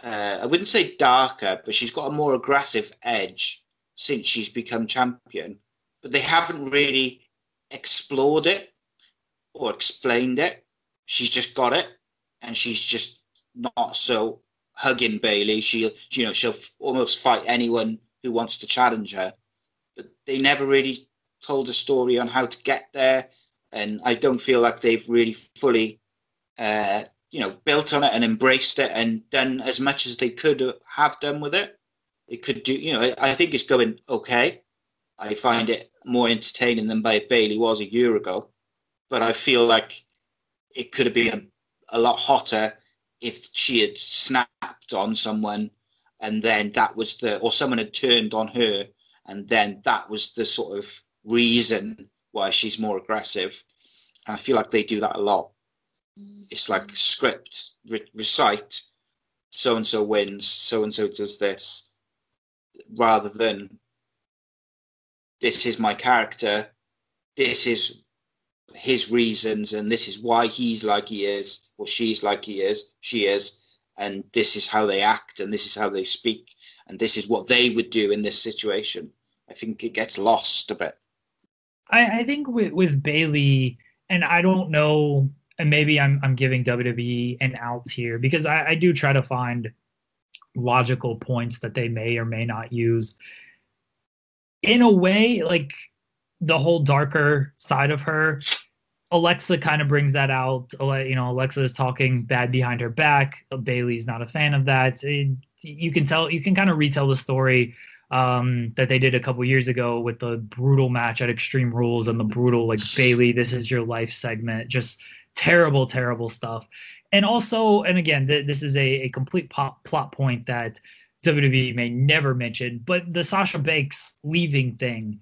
uh, I wouldn't say darker, but she's got a more aggressive edge since she's become champion. But they haven't really explored it or explained it. She's just got it, and she's just not so hugging Bayley. She, you know, she'll almost fight anyone who wants to challenge her. But they never really told a story on how to get there, and I don't feel like they've really fully uh, you know, built on it and embraced it and done as much as they could have done with it. It could do, you know, I think it's going okay. I find it more entertaining than bayley was a year ago, but I feel like it could have been a, a lot hotter if she had snapped on someone and then that was the, or someone had turned on her and then that was the sort of reason why she's more aggressive. I feel like they do that a lot it's like script, re- recite, so and so wins, so and so does this, rather than this is my character, this is his reasons, and this is why he's like he is, or she's like he is, she is, and this is how they act, and this is how they speak, and this is what they would do in this situation. I think it gets lost a bit. I, I think with, with Bayley, and I don't know and maybe I'm I'm giving WWE an out here because I, I do try to find logical points that they may or may not use. In a way, like the whole darker side of her, Alexa kind of brings that out. You know, Alexa is talking bad behind her back. Bayley's not a fan of that. It, you can tell, you can kind of retell the story um, that they did a couple years ago with the brutal match at Extreme Rules and the brutal like Bayley, this is your life segment. Just terrible, terrible stuff. And also, and again, th- this is a, a complete pop, plot point that WWE may never mention, but the Sasha Banks leaving thing,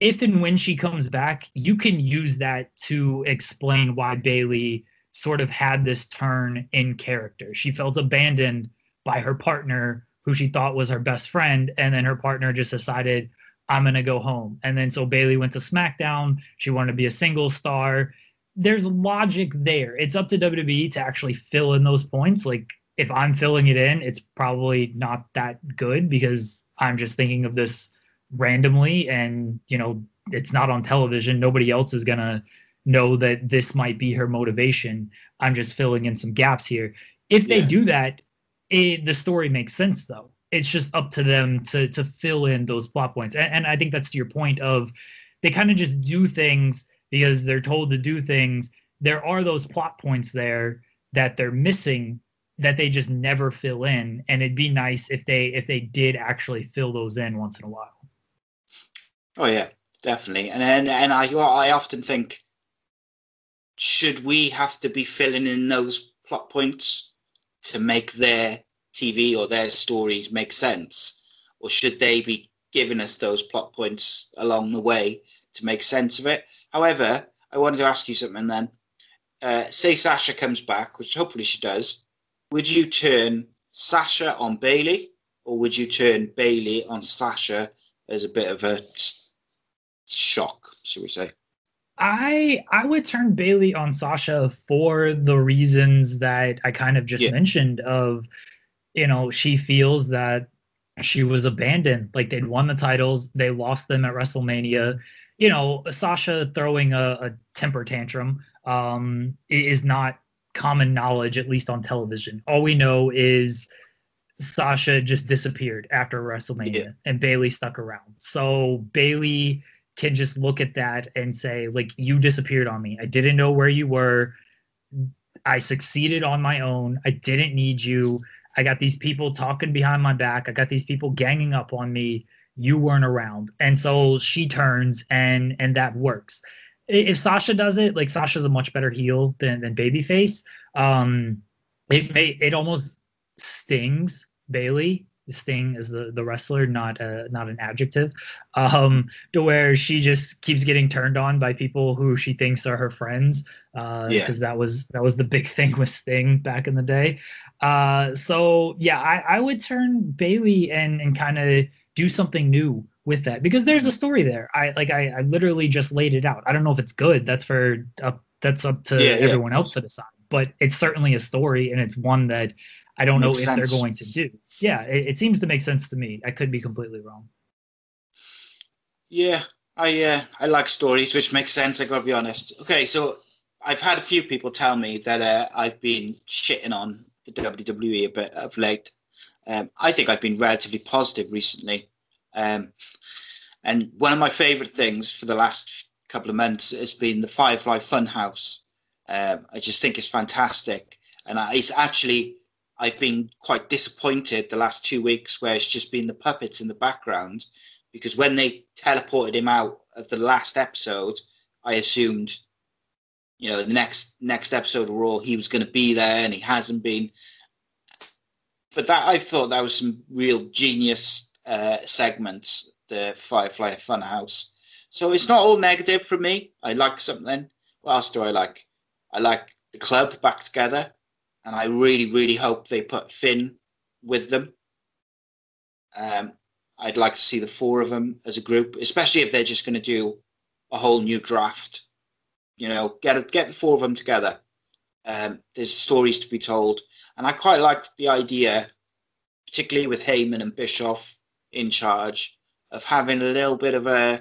if and when she comes back, you can use that to explain why Bayley sort of had this turn in character. She felt abandoned by her partner, who she thought was her best friend, and then her partner just decided, I'm going to go home. And then so Bayley went to SmackDown. She wanted to be a single star there's logic there. It's up to WWE to actually fill in those points. Like if I'm filling it in, it's probably not that good because I'm just thinking of this randomly and you know it's not on television. Nobody else is gonna know that this might be her motivation. I'm just filling in some gaps here. If they Yeah. do that, it, the story makes sense though. It's just up to them to to fill in those plot points. And, and I think that's to your point of they kind of just do things because they're told to do things. There are those plot points there that they're missing that they just never fill in and it'd be nice if they if they did actually fill those in once in a while Oh yeah, definitely. And then and I I often think, should we have to be filling in those plot points to make their TV or their stories make sense, or should they be giving us those plot points along the way to make sense of it? However, I wanted to ask you something then. Uh, say Sasha comes back, which hopefully she does. Would you turn Sasha on Bayley, or would you turn Bayley on Sasha as a bit of a shock, should we say? i i would turn bayley on sasha for the reasons that i kind of just Yeah. mentioned of you know she feels that she was abandoned like they'd won the titles they lost them at wrestlemania you know sasha throwing a, a temper tantrum um is not common knowledge at least on television all we know is Sasha just disappeared after WrestleMania Yeah. and Bayley stuck around. So Bayley can just look at that and say, like, you disappeared on me. I didn't know where you were. I succeeded on my own. I didn't need you. I got these people talking behind my back. I got these people ganging up on me. You weren't around. And so she turns and and that works. If Sasha does it, like Sasha's a much better heel than than babyface. Um it may it almost stings Bayley. Sting is the the wrestler, not a not an adjective. Um, to where she just keeps getting turned on by people who she thinks are her friends. Uh, Yeah. because that was that was the big thing with Sting back in the day. Uh, so yeah, I, I would turn Bayley and and kind of do something new with that because there's a story there. I like I, I literally just laid it out. I don't know if it's good. That's for up that's up to Yeah, yeah. everyone else to decide. But it's certainly a story and it's one that I don't know if sense. they're going to do. Yeah, it, it seems to make sense to me. I could be completely wrong. Yeah, I uh, I like stories, which makes sense. I gotta be honest. Okay, so I've had a few people tell me that uh, I've been shitting on the WWE a bit of late. Um, I think I've been relatively positive recently, um, and one of my favourite things for the last couple of months has been the Firefly Funhouse. Um, I just think it's fantastic, and I, it's actually I've been quite disappointed the last two weeks where it's just been the puppets in the background because when they teleported him out of the last episode, I assumed, you know, the next next episode of Raw he was going to be there, and he hasn't been. But that I thought that was some real genius uh, segments, the Firefly Funhouse. So it's not all negative for me. I like something. What else do I like? I like the club back together, and I really, really hope they put Finn with them. Um, I'd like to see the four of them as a group, especially if they're just going to do a whole new draft. You know, get get the four of them together. Um, there's stories to be told, and I quite like the idea, particularly with Heyman and Bischoff in charge, of having a little bit of a.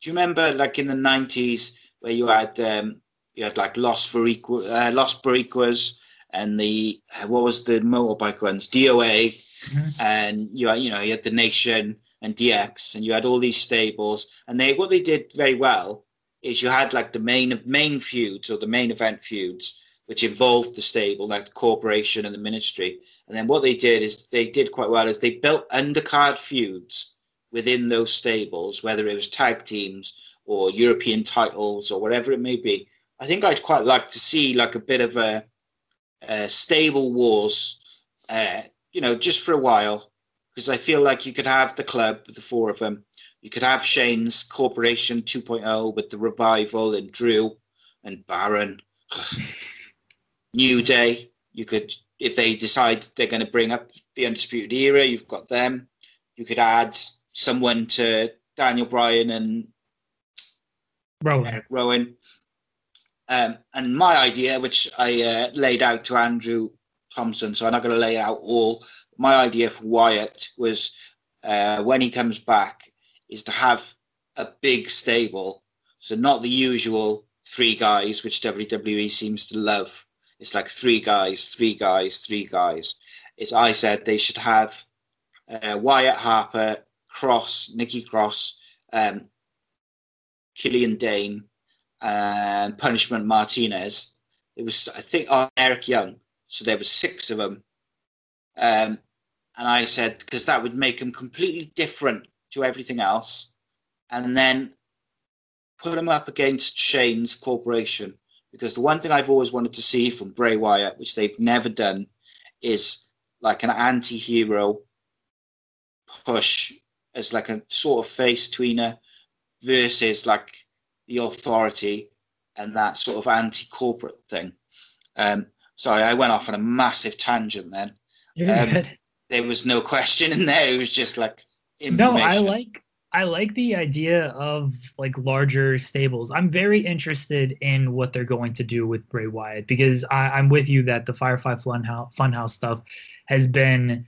Do you remember, like in the '90s, where you had um, you had like Los Boricuas, uh, Los Boricuas, and the what was the motorbike ones, DOA, and you had, you know you had the Nation and DX, and you had all these stables, and they what they did very well is you had like the main main feuds or the main event feuds, which involved the stable, like the corporation and the ministry, and then what they did is they did quite well is they built undercard feuds within those stables, whether it was tag teams or European titles or whatever it may be. I think I'd quite like to see like a bit of a, a stable wars, uh, you know, just for a while, because I feel like you could have the club, with the four of them. You could have Shane's Corporation 2.0 with the revival and Drew and Baron, New Day. You could, if they decide they're going to bring up the Undisputed Era, you've got them. You could add someone to Daniel Bryan and Eric Rowan. Um, and my idea, which I uh, laid out to Andrew Thompson, so I'm not going to lay out all. My idea for Wyatt was uh, when he comes back is to have a big stable, so not the usual three guys, which WWE seems to love. It's like three guys, three guys, three guys. It's I said they should have uh, Wyatt Harper, Cross, Nikki Cross, um, Killian Dain, and Punishment Martinez. It was I think oh, Eric Young. So there were six of them. Um, and I said because that would make them completely different to everything else, and then put them up against Shane's corporation. Because the one thing I've always wanted to see from Bray Wyatt, which they've never done, is like an anti-hero push as like a sort of face tweener versus like the authority and that sort of anti-corporate thing. Um, sorry, I went off on a massive tangent then. You're Um, good. There was no question in there. It was just like No, I like I like the idea of like larger stables. I'm very interested in what they're going to do with Bray Wyatt because I, I'm with you that the Firefly Funhouse, Funhouse stuff has been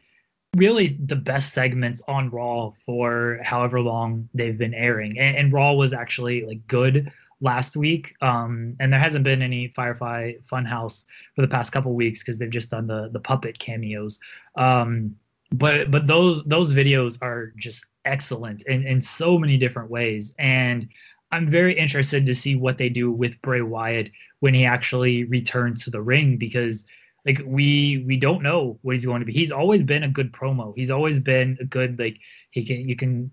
really the best segments on Raw for however long they've been airing, and, and Raw was actually like good last week. Um, and there hasn't been any Firefly Funhouse for the past couple weeks because they've just done the the puppet cameos. Um, but but those those videos are just excellent in in so many different ways and i'm very interested to see what they do with bray wyatt when he actually returns to the ring because like we we don't know what he's going to be. He's always been a good promo. He's always been a good like he can you can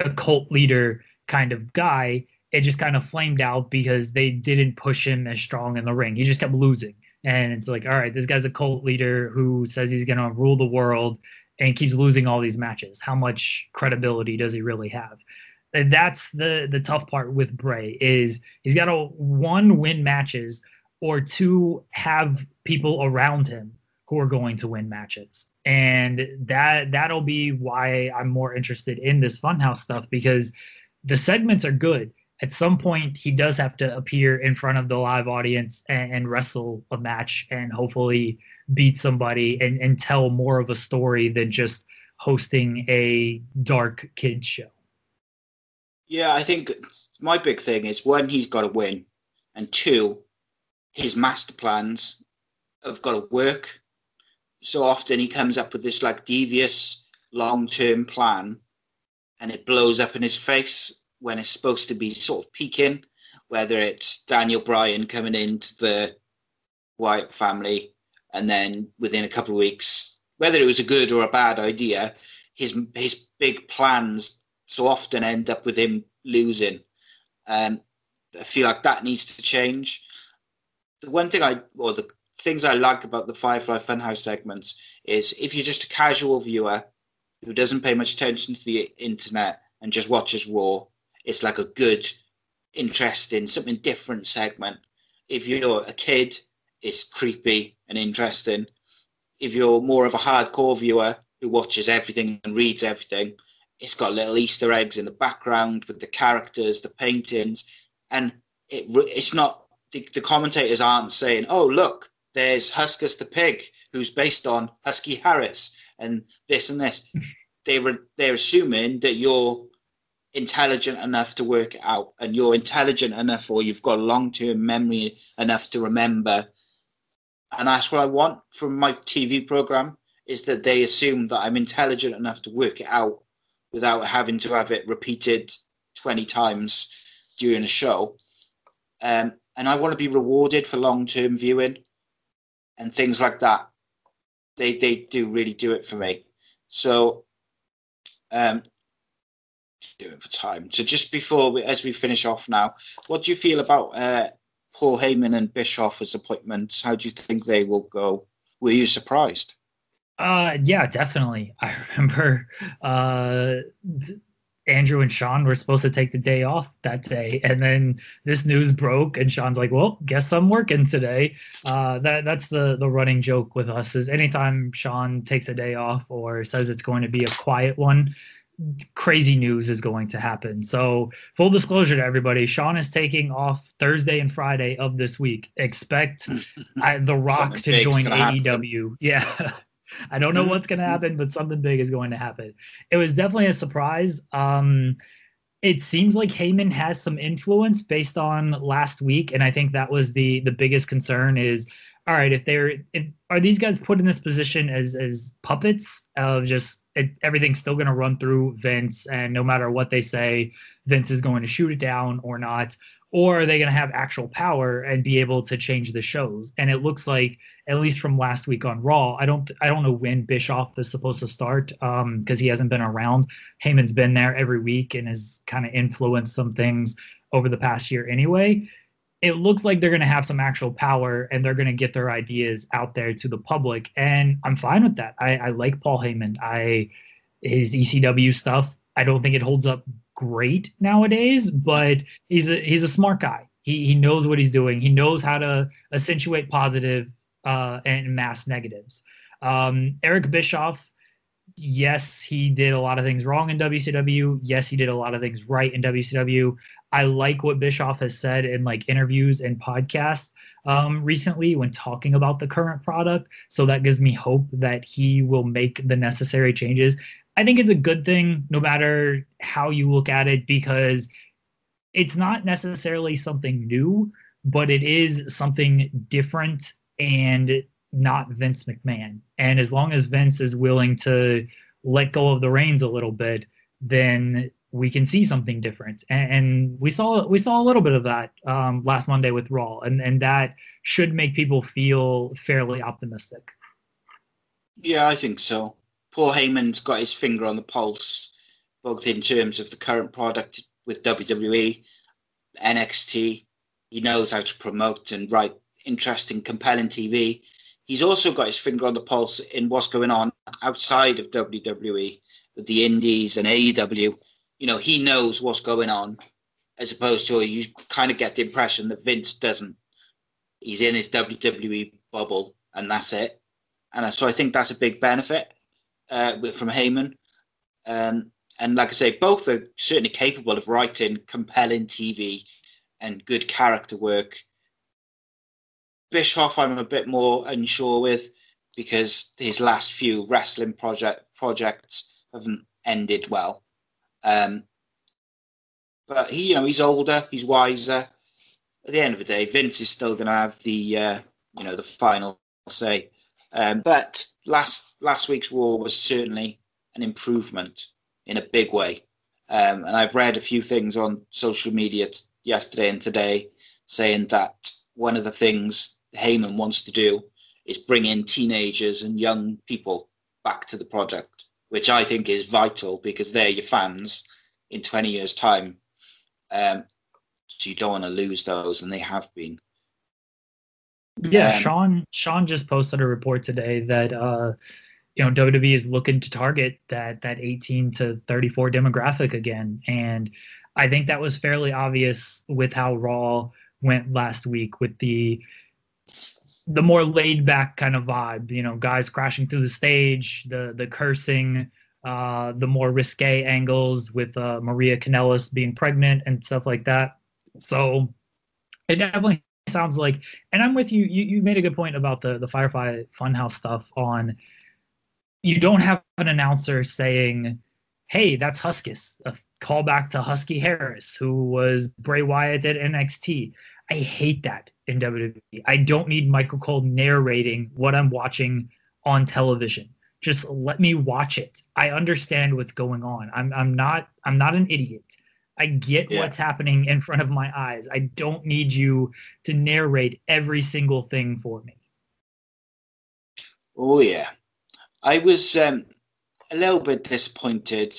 a cult leader kind of guy. It just kind of flamed out because they didn't push him as strong in the ring. He just kept losing. And it's like all right this guy's a cult leader who says he's going to rule the world and keeps losing all these matches. How much credibility does he really have? And that's the the tough part with Bray is he's got to one win matches or two have people around him who are going to win matches. And that that'll be why I'm more interested in this funhouse stuff because the segments are good. At some point, he does have to appear in front of the live audience and, and wrestle a match and hopefully beat somebody and, and tell more of a story than just hosting a dark kid show. Yeah, I think my big thing is one, he's got to win, and two, his master plans have got to work. So often he comes up with this like devious long term plan, and it blows up in his face when it's supposed to be sort of peaking. Whether it's Daniel Bryan coming into the Wyatt family, and then within a couple of weeks, whether it was a good or a bad idea, his his big plans so often end up with him losing. Um, I feel like that needs to change. The one thing I, or the things I like about the Firefly Funhouse segments is if you're just a casual viewer who doesn't pay much attention to the internet and just watches Raw, it's like a good, interesting, something different segment. If you're a kid, it's creepy and interesting. If you're more of a hardcore viewer who watches everything and reads everything, it's got little Easter eggs in the background with the characters, the paintings, and it it's not the, the commentators aren't saying, "Oh, look, there's Huskus the pig, who's based on Husky Harris, and this and this." they re, they're assuming that you're intelligent enough to work it out, and you're intelligent enough, or you've got long term memory enough to remember. And that's what I want from my TV program is that they assume that I'm intelligent enough to work it out without having to have it repeated 20 times during a show. Um, and I want to be rewarded for long term viewing and things like that. They, they do really do it for me. So, um, do it for time. So, just before we, as we finish off now, what do you feel about uh, Paul Heyman and Bischoff as appointments? How do you think they will go? Were you surprised? Uh, yeah, definitely. I remember uh, th- Andrew and Sean were supposed to take the day off that day, and then this news broke, and Sean's like, "Well, guess I'm working today." Uh, that that's the the running joke with us is anytime Sean takes a day off or says it's going to be a quiet one, crazy news is going to happen. So, full disclosure to everybody, Sean is taking off Thursday and Friday of this week. Expect I, The Rock Something to join gonna happen. AEW. Yeah. I don't know what's going to happen, but something big is going to happen. It was definitely a surprise. Um, it seems like Heyman has some influence based on last week, and I think that was the the biggest concern. Is all right if they're if, are these guys put in this position as as puppets of just it, everything's still going to run through Vince, and no matter what they say, Vince is going to shoot it down or not, or are they going to have actual power and be able to change the shows? And it looks like, at least from last week on Raw, I don't I don't know when Bischoff is supposed to start because um, he hasn't been around. Heyman's been there every week and has kind of influenced some things over the past year anyway. It looks like they're going to have some actual power and they're going to get their ideas out there to the public, and I'm fine with that. I, I like Paul Heyman. I his ECW stuff. I don't think it holds up great nowadays, but he's a he's a smart guy. He he knows what he's doing. He knows how to accentuate positive uh, and mask negatives. Um, Eric Bischoff, yes, he did a lot of things wrong in WCW. Yes, he did a lot of things right in WCW. I like what Bischoff has said in like interviews and podcasts um, recently when talking about the current product. So that gives me hope that he will make the necessary changes. I think it's a good thing no matter how you look at it because it's not necessarily something new, but it is something different and not Vince McMahon. And as long as Vince is willing to let go of the reins a little bit, then we can see something different. And, and we saw we saw a little bit of that um, last Monday with Raw, and and that should make people feel fairly optimistic. Yeah, I think so. Paul Heyman's got his finger on the pulse, both in terms of the current product with WWE, NXT. He knows how to promote and write interesting, compelling TV. He's also got his finger on the pulse in what's going on outside of WWE with the Indies and AEW. You know, he knows what's going on, as opposed to you kind of get the impression that Vince doesn't. He's in his WWE bubble, and that's it. And so I think that's a big benefit uh, from Heyman. Um, and like I say, both are certainly capable of writing compelling TV and good character work. Bischoff, I'm a bit more unsure with because his last few wrestling project projects haven't ended well. Um, but he, you know, he's older, he's wiser. At the end of the day, Vince is still going to have the, uh, you know, the final say. Um, but last last week's Raw was certainly an improvement in a big way. Um, and I've read a few things on social media t- yesterday and today saying that one of the things Heyman wants to do is bring in teenagers and young people back to the project, which I think is vital because they're your fans in 20 years' time. Um, so you don't want to lose those, and they have been. Yeah, um, Sean Sean just posted a report today that uh, you know WWE is looking to target that that 18 to 34 demographic again, and I think that was fairly obvious with how Raw went last week with the the more laid back kind of vibe. You know, guys crashing through the stage, the the cursing, uh, the more risque angles with uh, Maria Kanellis being pregnant and stuff like that. So it definitely sounds like, and I'm with you. You you made a good point about the the Firefly Funhouse stuff. On you don't have an announcer saying, "Hey, that's Huskus," a callback to Husky Harris, who was Bray Wyatt at NXT. I hate that in WWE. I don't need Michael Cole narrating what I'm watching on television. Just let me watch it. I understand what's going on. I'm I'm not I'm not an idiot. I get yeah. what's happening in front of my eyes. I don't need you to narrate every single thing for me. Oh yeah, I was um, a little bit disappointed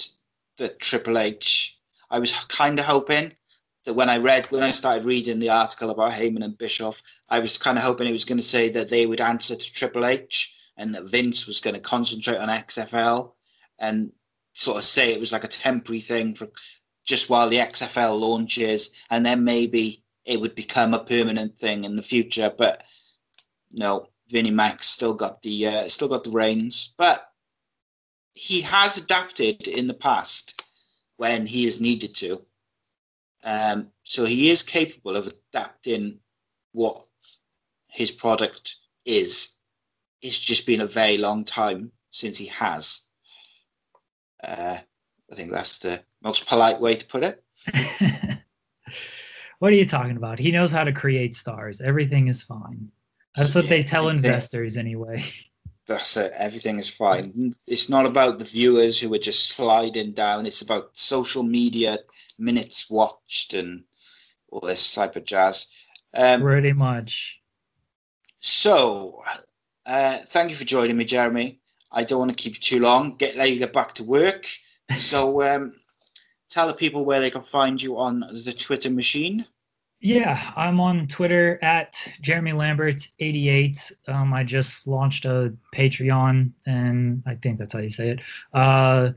that Triple H. I was kind of hoping that when I read when I started reading the article about Heyman and Bischoff, I was kind of hoping it was going to say that they would answer to Triple H and that Vince was going to concentrate on XFL and sort of say it was like a temporary thing for just while the XFL launches, and then maybe it would become a permanent thing in the future. But no, Vinnie Mac's still got the uh, still got the reins, but he has adapted in the past when he has needed to. Um, so he is capable of adapting what his product is. It's just been a very long time since he has. Uh, I think that's the most polite way to put it. what are you talking about? He knows how to create stars. Everything is fine. That's what they tell investors anyway. That's it. Everything is fine. It's not about the viewers who are just sliding down. It's about social media minutes watched and all this type of jazz. Um, Pretty much. So, uh, thank you for joining me, Jeremy. I don't want to keep you too long. Get let you get back to work. So, um, tell the people where they can find you on the Twitter machine. Yeah, I'm on Twitter at Jeremy Lambert88. Um, I just launched a Patreon, and I think that's how you say it. Uh,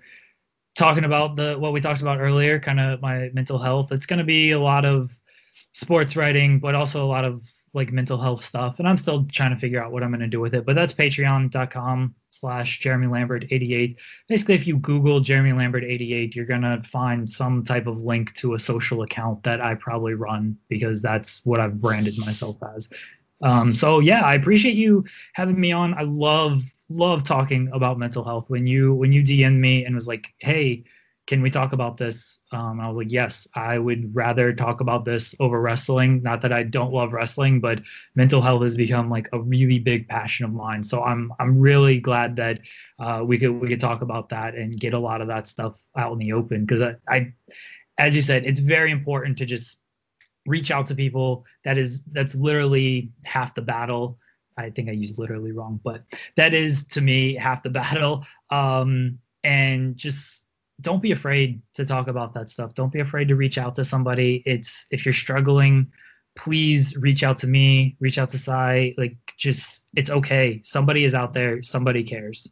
talking about the what we talked about earlier, kind of my mental health. It's going to be a lot of sports writing, but also a lot of like mental health stuff. And I'm still trying to figure out what I'm going to do with it. But that's patreon.com slash Jeremy Lambert 88. Basically, if you Google Jeremy Lambert 88, you're going to find some type of link to a social account that I probably run because that's what I've branded myself as. Um, so yeah, I appreciate you having me on. I love love talking about mental health. When you when you DM me and was like, "Hey, can we talk about this? Um, I was like, yes, I would rather talk about this over wrestling. Not that I don't love wrestling, but mental health has become like a really big passion of mine. So I'm I'm really glad that uh, we could we could talk about that and get a lot of that stuff out in the open because I, I, as you said, it's very important to just reach out to people. That is that's literally half the battle. I think I used literally wrong, but that is to me half the battle. Um, and just don't be afraid to talk about that stuff. Don't be afraid to reach out to somebody. It's if you're struggling, please reach out to me, reach out to Si. Like just it's okay. Somebody is out there, somebody cares.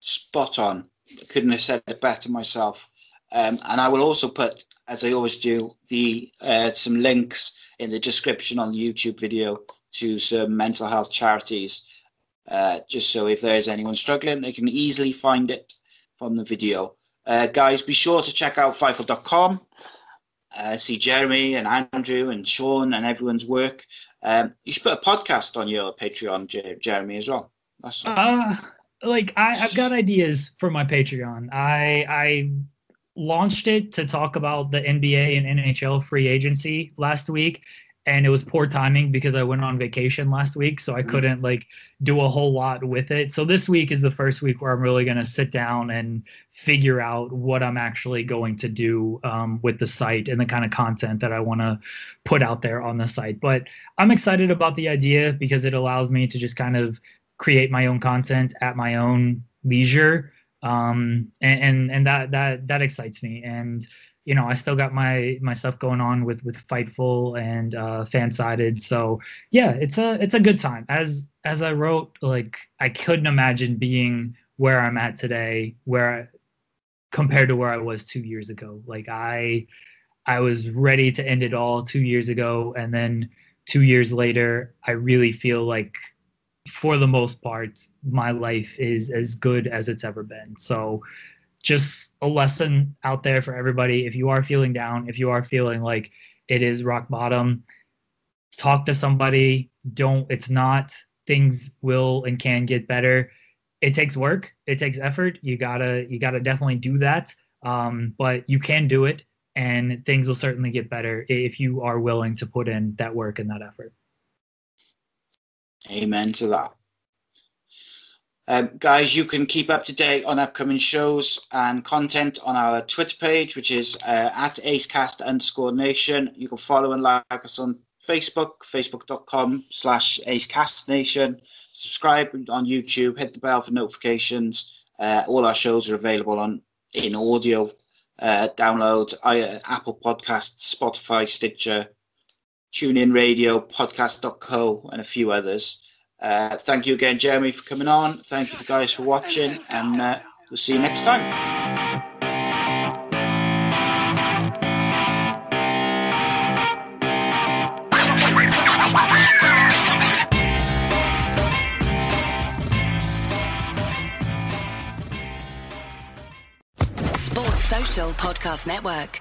Spot on. Couldn't have said it better myself. Um, and I will also put, as I always do, the uh, some links in the description on the YouTube video to some mental health charities. Uh, just so if there is anyone struggling, they can easily find it from the video. Uh, guys, be sure to check out Fightful.com. Uh, see Jeremy and Andrew and Sean and everyone's work. Um, you should put a podcast on your Patreon, Jeremy, as well. That's uh, like I, have got ideas for my Patreon. I I launched it to talk about the NBA and NHL free agency last week, and it was poor timing because I went on vacation last week, so I mm-hmm. couldn't like do a whole lot with it. So this week is the first week where I'm really going to sit down and figure out what I'm actually going to do um, with the site and the kind of content that I want to put out there on the site. But I'm excited about the idea because it allows me to just kind of create my own content at my own leisure um, and, and and that that that excites me and you know, I still got my my stuff going on with with Fightful and uh, Fansided. So yeah, it's a it's a good time. As as I wrote, like I couldn't imagine being where I'm at today, where I, compared to where I was two years ago. Like I I was ready to end it all two years ago, and then two years later, I really feel like for the most part, my life is as good as it's ever been. So just a lesson out there for everybody. If you are feeling down, if you are feeling like it is rock bottom, talk to somebody. Don't, it's not, things will and can get better. It takes work, it takes effort. You gotta, you gotta definitely do that. Um, but you can do it and things will certainly get better if you are willing to put in that work and that effort. Amen to that. Um, guys, you can keep up to date on upcoming shows and content on our Twitter page, which is uh, at acecast underscore nation. You can follow and like us on Facebook, facebook.com slash acecastnation. Subscribe on YouTube, hit the bell for notifications. Uh, all our shows are available on in audio. Uh, download uh, Apple Podcasts, Spotify, Stitcher, TuneIn Radio, Podcast.co, and a few others. Uh, thank you again, Jeremy, for coming on. Thank you guys for watching, and uh, we'll see you next time. Sports Social Podcast Network.